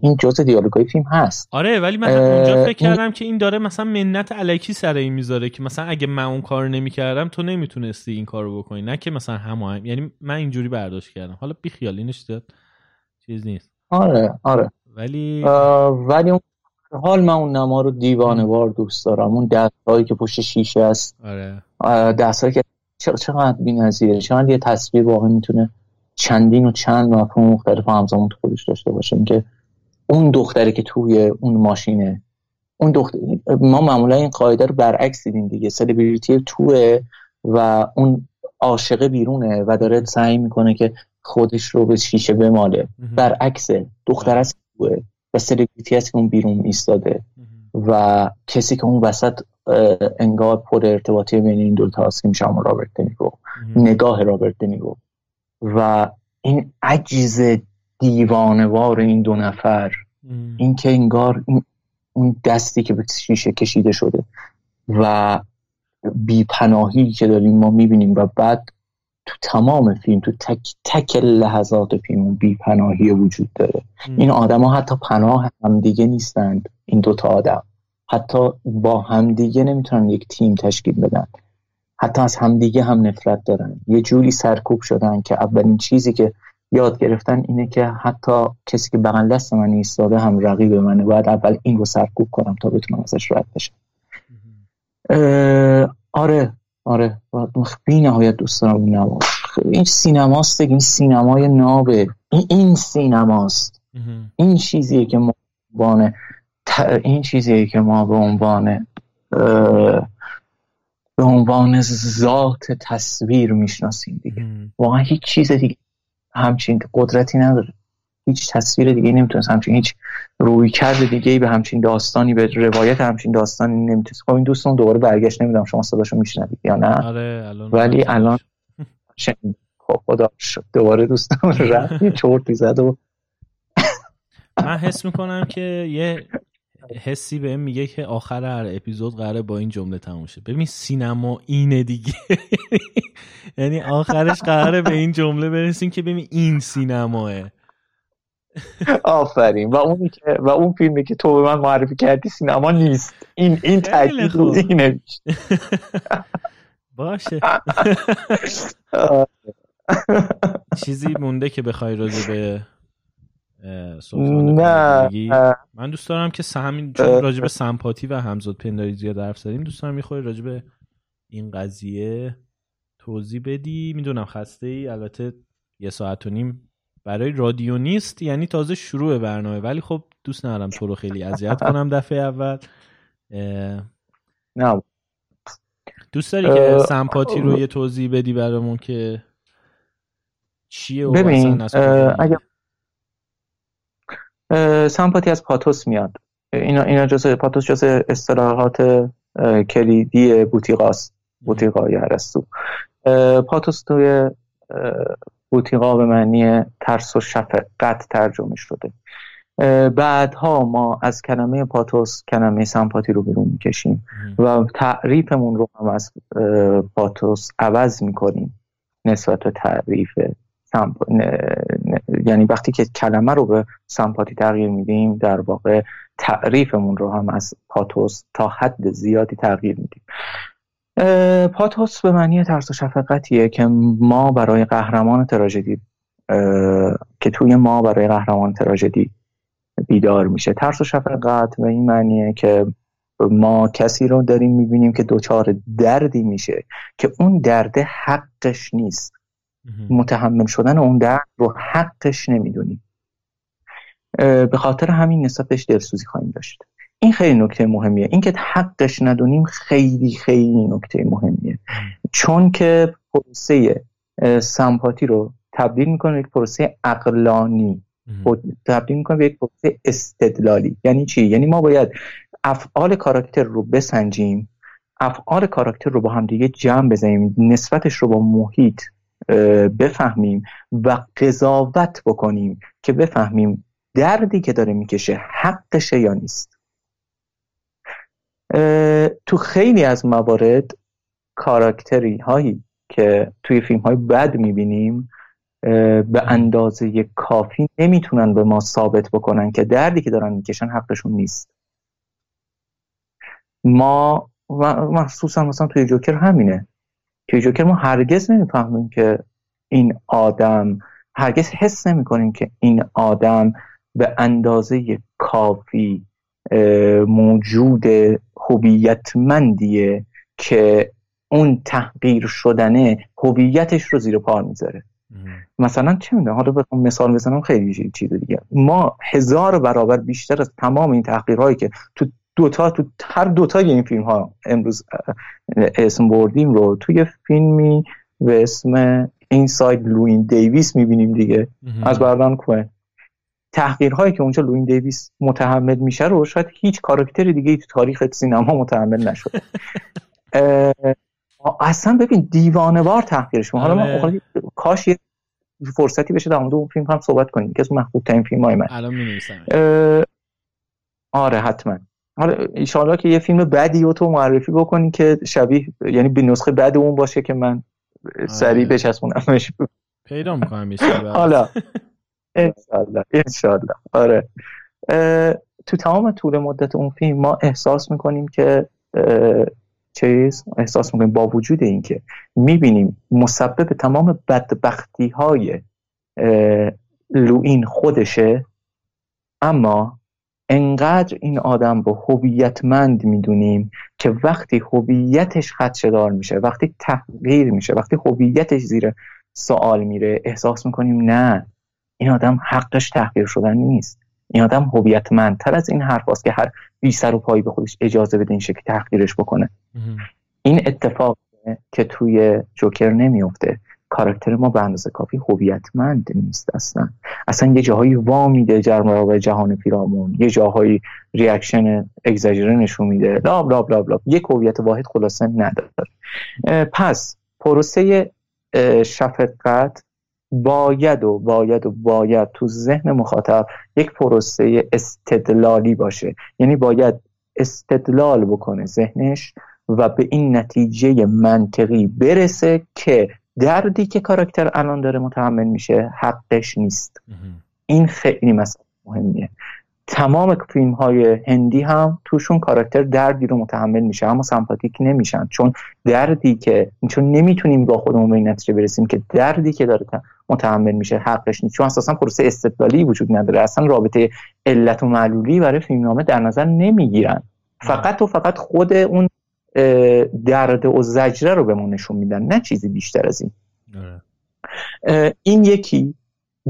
این جزء دیالوگای فیلم هست. آره ولی من اونجا فکر کردم که این داره مثلا منت علکی سر این می‌ذاره که مثلا اگه من اون کار نمی‌کردم تو نمی‌تونستی این کارو بکنی. نه که مثلا هم یعنی من اینجوری برداشت کردم. حالا بی خیال اینش چیز نیست. آره آره. ولی ولی اون حال من اون نما رو دیوانه وار دوست دارم. اون دستایی که پشت شیشه است. آره. دستایی که چقدر بی‌نظیره؟ چقدر یه تصویر واقعا می‌تونه چندین و چند مفهوم مختلف همزمان تو خودش داشته باشه؟ اینکه اون دختری که توی اون ماشینه اون دختر ما معمولا این قاعده رو برعکس دیدیم دیگه. سلبریتی توه و اون عاشق بیرونه و داره سعی می‌کنه که خودش رو به شیشه بماله. برعکس دختر از توه و سلبریتی هست که اون بیرون ایستاده. و کسی که اون وسط انگار پر ارتباطی بین این دو تا که میشه رابرت دنیگو نگاه رابرت دنیگو و این عجز دیوانوار این دو نفر این که انگار اون دستی که به شیشه کشیده شده و بیپناهی که داریم ما می‌بینیم و بعد تو تمام فیلم تو تک تک لحظات فیلم بیپناهی وجود داره. این آدم ها حتی پناه همدیگه نیستند این دوتا آدم. حتی با همدیگه نمی‌تونن یک تیم تشکیل بدن. حتی از همدیگه هم نفرت دارن. یه جوری سرکوب شدن که اولین چیزی که یاد گرفتن اینه که حتی کسی که بغل دست من ایستاده هم رقیب منه. باید اول این رو سرکوب کنم تا بتونم ازش رد بشم. آره. آره بی نهایت دوست دارم اون این سینماست این سینمای نابه این, این سینماست. این چیزیه که ما بانه این چیزیه که ما به عنوان به عنوان ذات تصویر می‌شناسیم دیگه. واقعا هیچ چیز دیگه همچین قدرتی نداره. هیچ تصویر دیگه نمی‌تونست همچین هیچ روی کرد دیگه به همچین داستانی به روایت همچین داستانی نمی‌تونست. خب این دوستان دوباره برگشت نمی‌دونم شما صداشو میشنوید یا نه. آره الان ولی الان خب خدا شد. دوباره دوستان رفت چورتی زد و من حس می‌کنم که یه حسی به میگه که آخر هر اپیزود قراره با این جمله تموم شه. ببین سینما اینه دیگه. یعنی آخرش قراره به این جمله برسیم که ببین این سینماه. آفرین. و اونی که و اون فیلمی که تو به من معرفی کردی سینما نیست. این این تاکید اینه باشه. چیزی مونده که بخوای راجع به نه. من دوست دارم که همین چون راجع به سمپاتی و همزاد پنداری زیاد حرف زدیم دوست دارم می‌خوای راجع به این قضیه توضیح بدی. می‌دونم خسته ای البته یه ساعت و نیم برای رادیو نیست یعنی تازه شروع برنامه. ولی خب دوست ندارم تو رو خیلی اذیت کنم دفعه اول. نه. دوست داری که سمپاتی رو یه توضیح بدی برامون که چیه و ببین اگه سمپاتی از پاتوس میاد. اینا اینا جزء پاتوس جزء اصطلاحات کلیدی بوتیقاست. بوتیقا یا هرستو پاتوس توی بوتیقا به معنی ترس و شفقت ترجمه شده. بعدها ما از کلمه پاتوس کلمه سمپاتی رو بیرون می‌کشیم و تعریفمون رو هم از پاتوس عوض می‌کنیم نسبت به تعریف یعنی وقتی که کلمه رو به سمپاتی تغییر میدیم در واقع تعریفمون رو هم از پاتوس تا حد زیادی تغییر میدیم. پاتوس به معنی ترس و شفقتیه که ما برای قهرمان تراژدی که توی ما برای قهرمان تراژدی بیدار میشه. ترس و شفقت به این معنیه که ما کسی رو داریم می‌بینیم که دچار دردی میشه که اون درد حقش نیست. متحمل شدن اون درد رو حقش نمی‌دونیم. به خاطر همین نسبتش دلسوزی خواهیم داشت. این خیلی نکته مهمیه. اینکه حقش ندونیم خیلی خیلی نکته مهمیه. چون که پروسه سمپاتی رو تبدیل می‌کنه به یک پروسه اقلانی تبدیل می‌کنه به یک پروسه استدلالی. یعنی چی؟ یعنی ما باید افعال کاراکتر رو بسنجیم افعال کاراکتر رو با هم دیگه جمع بزنیم نسبتش رو با محیط بفهمیم و قضاوت بکنیم که بفهمیم دردی که داره می‌کشه حقشه یا نیست. تو خیلی از موارد کاراکتری هایی که توی فیلم های بد می‌بینیم به اندازه کافی نمی‌تونن به ما ثابت بکنن که دردی که دارن می‌کشن حقشون نیست. ما مخصوصا مثلا توی جوکر همینه. توی جوکر ما هرگز نمی‌فهمیم که این آدم هرگز حس نمی کنیم که این آدم به اندازه کافی موجود هویتمندیه که اون تحقیر شدنه هویتش رو زیر پا می‌ذاره. مثلا چه می‌دونم حالا بخوام مثال بزنم خیلی چیز دیگه. ما هزار برابر بیشتر از تمام این تحقیرهایی که تو دوتا تو هر دوتا این فیلم ها امروز اسم بردیم رو توی فیلمی به اسم اینساید لوین دیویس می‌بینیم دیگه. از بردان کوه. تحقیرهایی که اونجا لوین دیویس متحمل میشه رو شاید هیچ کاراکتر دیگه تو تاریخ سینما متحمل نشد اصلا ببین دیوانوار تحقیرش حالا ما آره. کاش یه فرصتی بشه در اون فیلم هم صحبت کنیم. که از محبوب ترین فیلم های من الان آره حتما. حالا ایشالا که یه فیلم بدی رو تو معرفی بکنی که شبیه یعنی به نسخه بد اون باشه که من سریع آره. بچسبونمش. پیدا می‌کنم حالا. انشالله انشالله. آره. تو تمام طول مدت اون فیلم ما احساس می‌کنیم که چیز احساس می‌کنیم با وجود اینکه می‌بینیم مسبب تمام بدبختی های لوین خودشه اما انقدر این آدم رو هویتمند می‌دونیم که وقتی هویتش خدشدار میشه وقتی تغییر میشه وقتی هویتش زیر سوال میره احساس می‌کنیم نه. این آدم حقش تحقیر شدن نیست. این آدم هویتمندتر از این حرف که هر بی سر و پایی به خودش اجازه بده این شکل تحقیرش بکنه. این اتفاق که توی جوکر نمیفته کاراکتر ما به اندازه کافی هویتمند نیست اصلا. اصلا یه جاهایی وا میده جرم جهان پیرامون یه جاهایی reaction اگزاجره نشون میده blah blah blah blah یک هویت واحد خلاصه نداره. پس پروسه شفقت باید و باید و باید تو ذهن مخاطب یک پروسه استدلالی باشه. یعنی باید استدلال بکنه ذهنش و به این natiije منطقی برسه که دردی که کاراکتر الان داره متحمل میشه حقش نیست. این خیلی مسئله مهمیه. تمام فیلم های هندی هم توشون کاراکتر دردی رو متحمل میشه اما سمپاتیک نمیشن. چون دردی که چون نمی‌تونیم با خودمون به این نتیجه برسیم که دردی که داره متحمل میشه حقش نیست. چون اساسا پروسه استدلالی وجود نداره. اصلا رابطه علت و معلولی برای فیلمنامه در نظر نمی‌گیرن. فقط و فقط خود اون درد و زجره رو بهمون نشون میدن نه چیزی بیشتر از این. آره. این یکی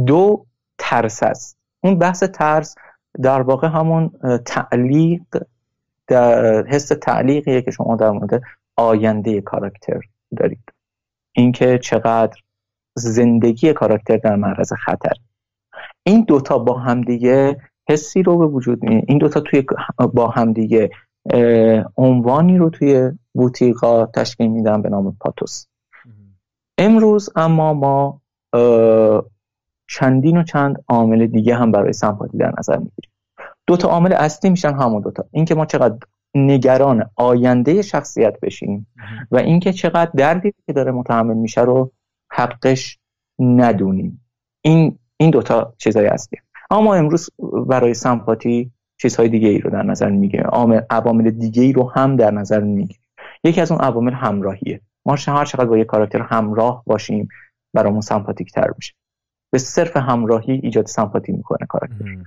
دو ترس است. اون بحث ترس در واقع همون تعلیق در حس تعلیقیه که شما در مورد آینده کاراکتر دارید. اینکه چقدر زندگی کاراکتر در معرض خطر. این دوتا با همدیگه حسی رو به وجود می این دوتا توی با همدیگه عنوانی رو توی بوتیقا تشکیل میدن به نام پاتوس. امروز اما ما چندین و چند عامل دیگه هم برای سمپاتی در نظر می‌گیریم. دو تا عامل اصلی میشن همون دوتا اینکه ما چقدر نگران آینده شخصیت بشیم و اینکه چقدر دردی که داره متحمل میشه رو حقش ندونیم. این این دوتا چیزای اصلی. اما امروز برای سمپاتی چیزهای دیگه ای رو در نظر می‌گیره عوامل دیگه ای رو هم در نظر می‌گیره یکی از اون عوامل همراهیه. ما هر چقدر با یه کاراکتر همراه باشیم برامون سمپاتیک تر میشه. به صرف همراهی ایجاد سمپاتی می‌کنه کاراکتر.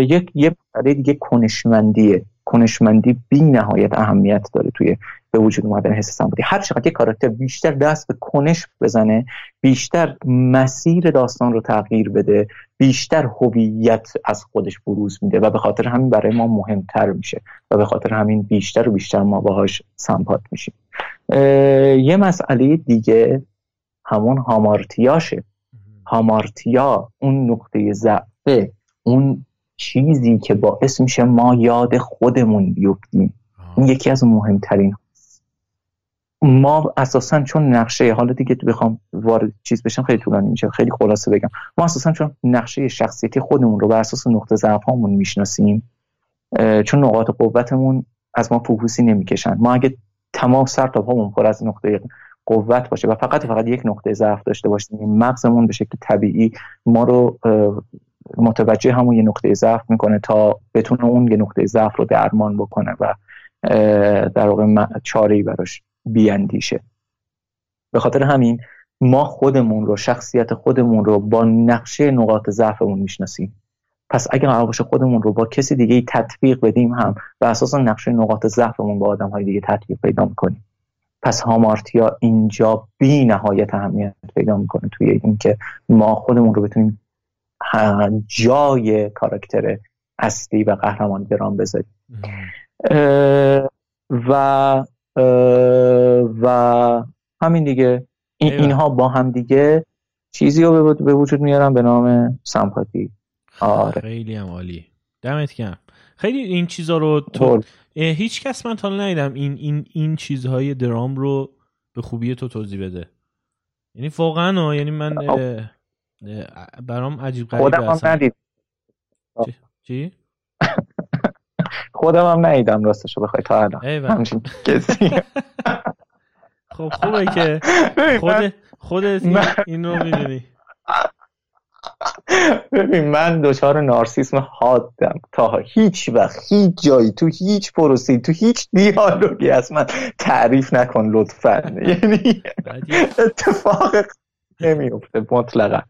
یک یه مسئله دیگه کنشمندیه. کنشمندی بی نهایت اهمیت داره توی به وجود اومدن حس سمپاتی هر چقدر یک کاراکتر بیشتر دست به کنش بزنه بیشتر مسیر داستان رو تغییر بده بیشتر هویت از خودش بروز میده و به خاطر همین برای ما مهمتر میشه و به خاطر همین بیشتر و بیشتر ما باهاش سمپات میشیم. یه مسئله دیگه همون هامارتیاشه. هامارتیا اون نقطه ضعفه اون چیزی که باعث میشه ما یاد خودمون بیفتیم. این یکی از مهمترین ما اساسا چون نقشه حالا دیگه بخوام وارد چیز بشم خیلی طولانی میشه خیلی خلاصه بگم. ما اساسا چون نقشه شخصیتی خودمون رو بر اساس نقطه ضعف هامون می‌شناسیم چون نقاط قوتمون از ما فوکوسی نمی‌کشن. ما اگه تمام سر تا پامون پر از نقطه قوت باشه و فقط فقط یک نقطه ضعف داشته باشیم. مغزمون به شکل طبیعی ما رو متوجه همون یه نقطه ضعف می‌کنه تا بتونه اون یه نقطه ضعف رو درمان بکنه و در واقع چاره براش بیاندیشه. به خاطر همین ما خودمون رو شخصیت خودمون رو با نقشه نقاط ضعفمون می‌شناسیم. پس اگر قرار خودمون رو با کسی دیگه تطبیق بدیم هم و اساس نقشه نقاط ضعفمون با آدم های دیگه تطبیق پیدا می‌کنیم. پس هامارتیا اینجا بی نهایت اهمیت پیدا می‌کنه توی اینکه ما خودمون رو بتونیم جای کاراکتر اصلی و قهرمان درام بذاریم. و و همین دیگه. این اینها با هم دیگه چیزی رو به وجود میارن به نام سمپاتی. آره. خیلی هم عالی. دمت گرم. خیلی این چیزا رو تو هیچ کس من تا ندیدم این این این چیزهای درام رو به خوبی تو توضیح بده. یعنی واقعا یعنی من برام عجیب غریبه خودم هم ندید چی؟ خودم هم ندیدم راستش رو بخوای تا الان. همچین کسی. خب خوبه که خود خودت اینو می‌دونی. ببین من دچار نارسیسم حادم. تا هیچ وقت هیچ جایی تو هیچ پروسی تو هیچ دیالوگی از من تعریف نکن لطفا. یعنی اتفاق نمیفته مطلقا.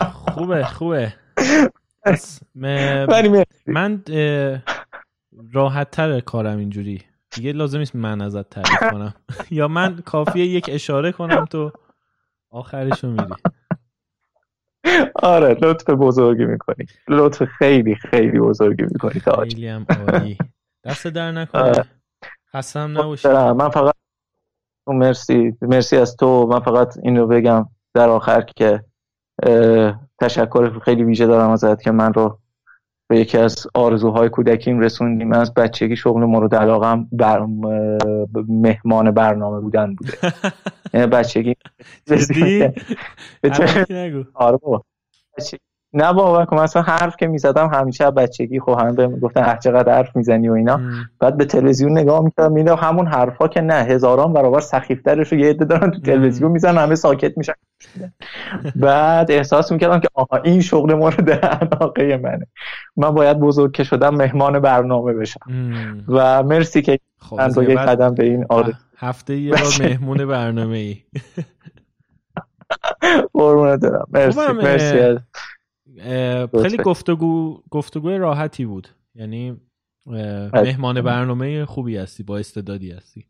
خوبه خوبه. من راحت تر کارم اینجوری. دیگه لازم نیست من ازت تعریف کنم. یا من کافیه یک اشاره کنم تو آخرشو میری. آره لطف بزرگی می‌کنی. لطف خیلی خیلی بزرگی می‌کنی تاج خیلی هم عالی. دست در نکنه. خستم نباشی. من فقط مرسی. مرسی از تو. من فقط این رو بگم در آخر که تشکر خیلی ویژه دارم ازت که من رو به یکی از آرزوهای کودکیم رسوندیم. از بچگی شغل مورد علاقم بر مهمان برنامه بودن بوده. یعنی بچگی آره نه بابا که مثلا حرف که می‌زدم همیشه بچگی خب همه بهم گفتن چقدر حرف می‌زنی و اینا. بعد به تلویزیون نگاه می‌کردم میدم همون حرفا که نه هزاران برابر سخیفترش رو یه عده دارن تو تلویزیون می‌زنن همه ساکت میشن. بعد احساس می‌کردم که آها این شغل مورد علاقه منه. من باید بزرگ که شدم مهمان برنامه بشم. و مرسی که خب من یه قدم به این آره. هفته یه بار مهمون برنامه ای دارم مرسی مرسی. خیلی گفتگو گفتگو راحتی بود. یعنی مهمان برنامه خوبی هستی با استعدادی هستی.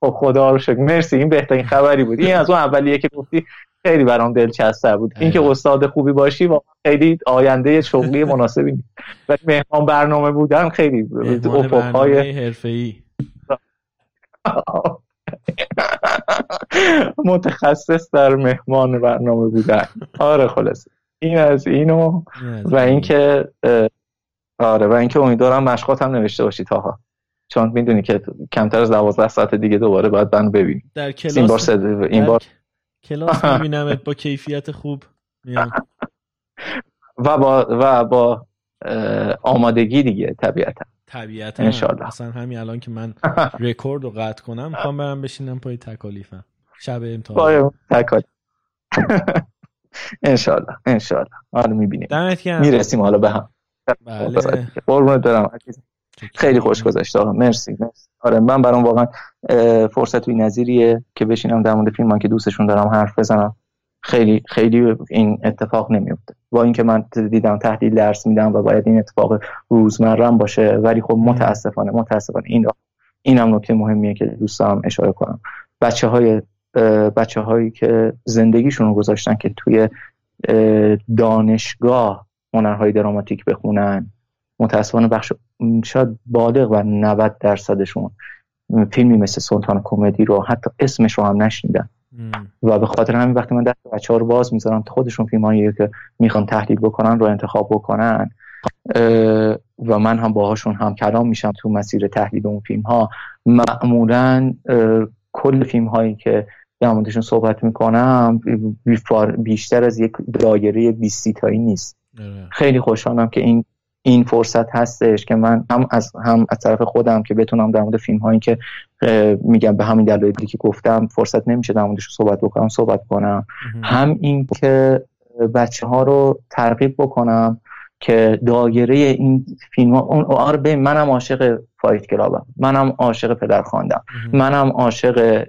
خب خدا رو شکر. مرسی این بهترین خبری بود. این از اون اولیه که گفتی خیلی برام دلچسب بود. اینکه استاد خوبی باشی و خیلی آینده شغلی مناسبی نیست. ولی مهمان برنامه بودن خیلی افقهای حرفه‌ای. متخصص در مهمان برنامه بودن. آره خلاصه. این از اینو و اینکه آره و اینکه امیدوارم مشقات هم نوشته باشی تاها چون می‌دونی که کمتر از 12 ساعت دیگه دوباره باید بند ببینیم. در کلاس این بار صد... این بار کلاس می‌بینم با کیفیت خوب. و با و با آمادگی دیگه طبیعتا. طبیعتا. انشالله اصلا همین الان که من رکورد رو قطع کنم می‌خوام برم بشینم پای تکالیفم. شب امتحان. تکالیف. انشالله انشالله حالا می‌بینیم. می‌رسیم حالا به هم. بله. قربونت برم. خیلی خوش گذشت. آقا مرسی آره من برام واقعا فرصت توی نظیریه که بشینم در مورد فیلم که دوستشون دارم حرف بزنم. خیلی خیلی این اتفاق نمیفته با اینکه من دیدم تحلیل درس میدم و باید این اتفاق روزمرم باشه ولی خب متاسفانه متاسفانه این اینم نکته مهمیه که دوست دارم اشاره کنم. بچه های بچه هایی که زندگیشون رو گذاشتن که توی دانشگاه هنرهای دراماتیک بخونن. متاسفانه بخش شاید بالغ و 90 درصدشون فیلمی مثل سلطان کمدی رو حتی اسمش رو هم نشنیدن. و به خاطر همین وقتی من دست بچه ها رو باز می‌ذارم خودشون فیلم هایی که می‌خوان تحلیل بکنن رو انتخاب بکنن. و من هم باهاشون هم کلام میشم تو مسیر تحلیل اون فیلم ها معمولا کل فیلم هایی که در موردشون صحبت می‌کنم بیشتر از یک دایره 20 تایی نیست. آره. خیلی خوشحالم که این این فرصت هستش که من هم از هم از طرف خودم که بتونم در مورد فیلم هایی که میگم به همین دلایلی که گفتم فرصت نمیشه در موردش صحبت بکنم صحبت کنم. هم این که بچه ها رو ترغیب بکنم که دایره این فیلم ها اون آره منم عاشق فایت کلابم. منم عاشق پدر خواندم منم عاشق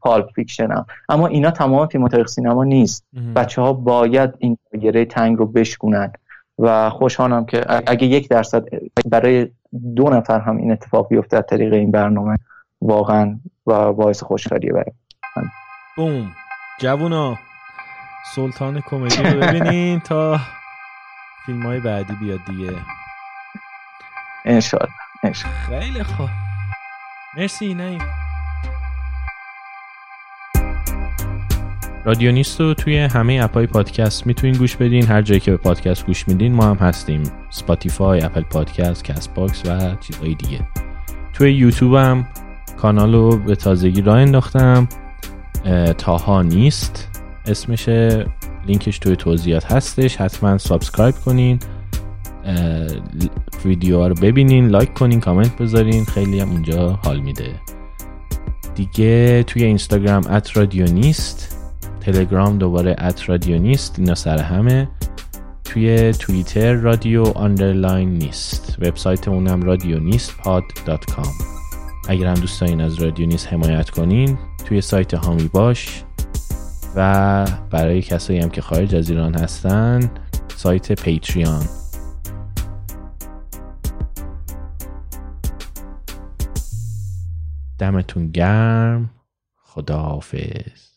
پالپ فیکشنم اما اینا تمام فیلم تاریخ سینما نیست. بچه ها باید این دایره تنگ رو بشکنن و خوشحالم که اگه یک درصد برای دو نفر هم این اتفاق بیفته از طریق این برنامه واقعا و باعث خوشحالیه برای بوم. جوونا سلطان کمدی رو ببینین تا فیلم های بعدی بیاد دیگه. انشالله خیلی خوب. مرسی نعیم رادیونیست رو توی همه اپای پادکست می‌تونین گوش بدین. هر جایی که به پادکست گوش میدین ما هم هستیم. Spotify Apple Podcast Castbox و چیزهای دیگه. توی یوتیوب هم کانال رو به تازگی راه انداختم. تاها نیست. اسمشه لینکش توی توضیحات هستش. حتما subscribe کنین. ویدیو رو ببینین لایک کنین کامنت بذارین. خیلی هم اونجا حال میده. دیگه توی اینستاگرام at رادیونیست تلگرام دوباره at رادیونیست اینا سر همه. توی توییتر رادیو underline نیست. وبسایت اونم رادیونیست pod dot com اگر هم دوست دارین از رادیونیست حمایت کنین توی سایت حامی باش. و برای کسایی هم که خارج از ایران هستن سایت پیتریان دمتون گرم. خداحافظ.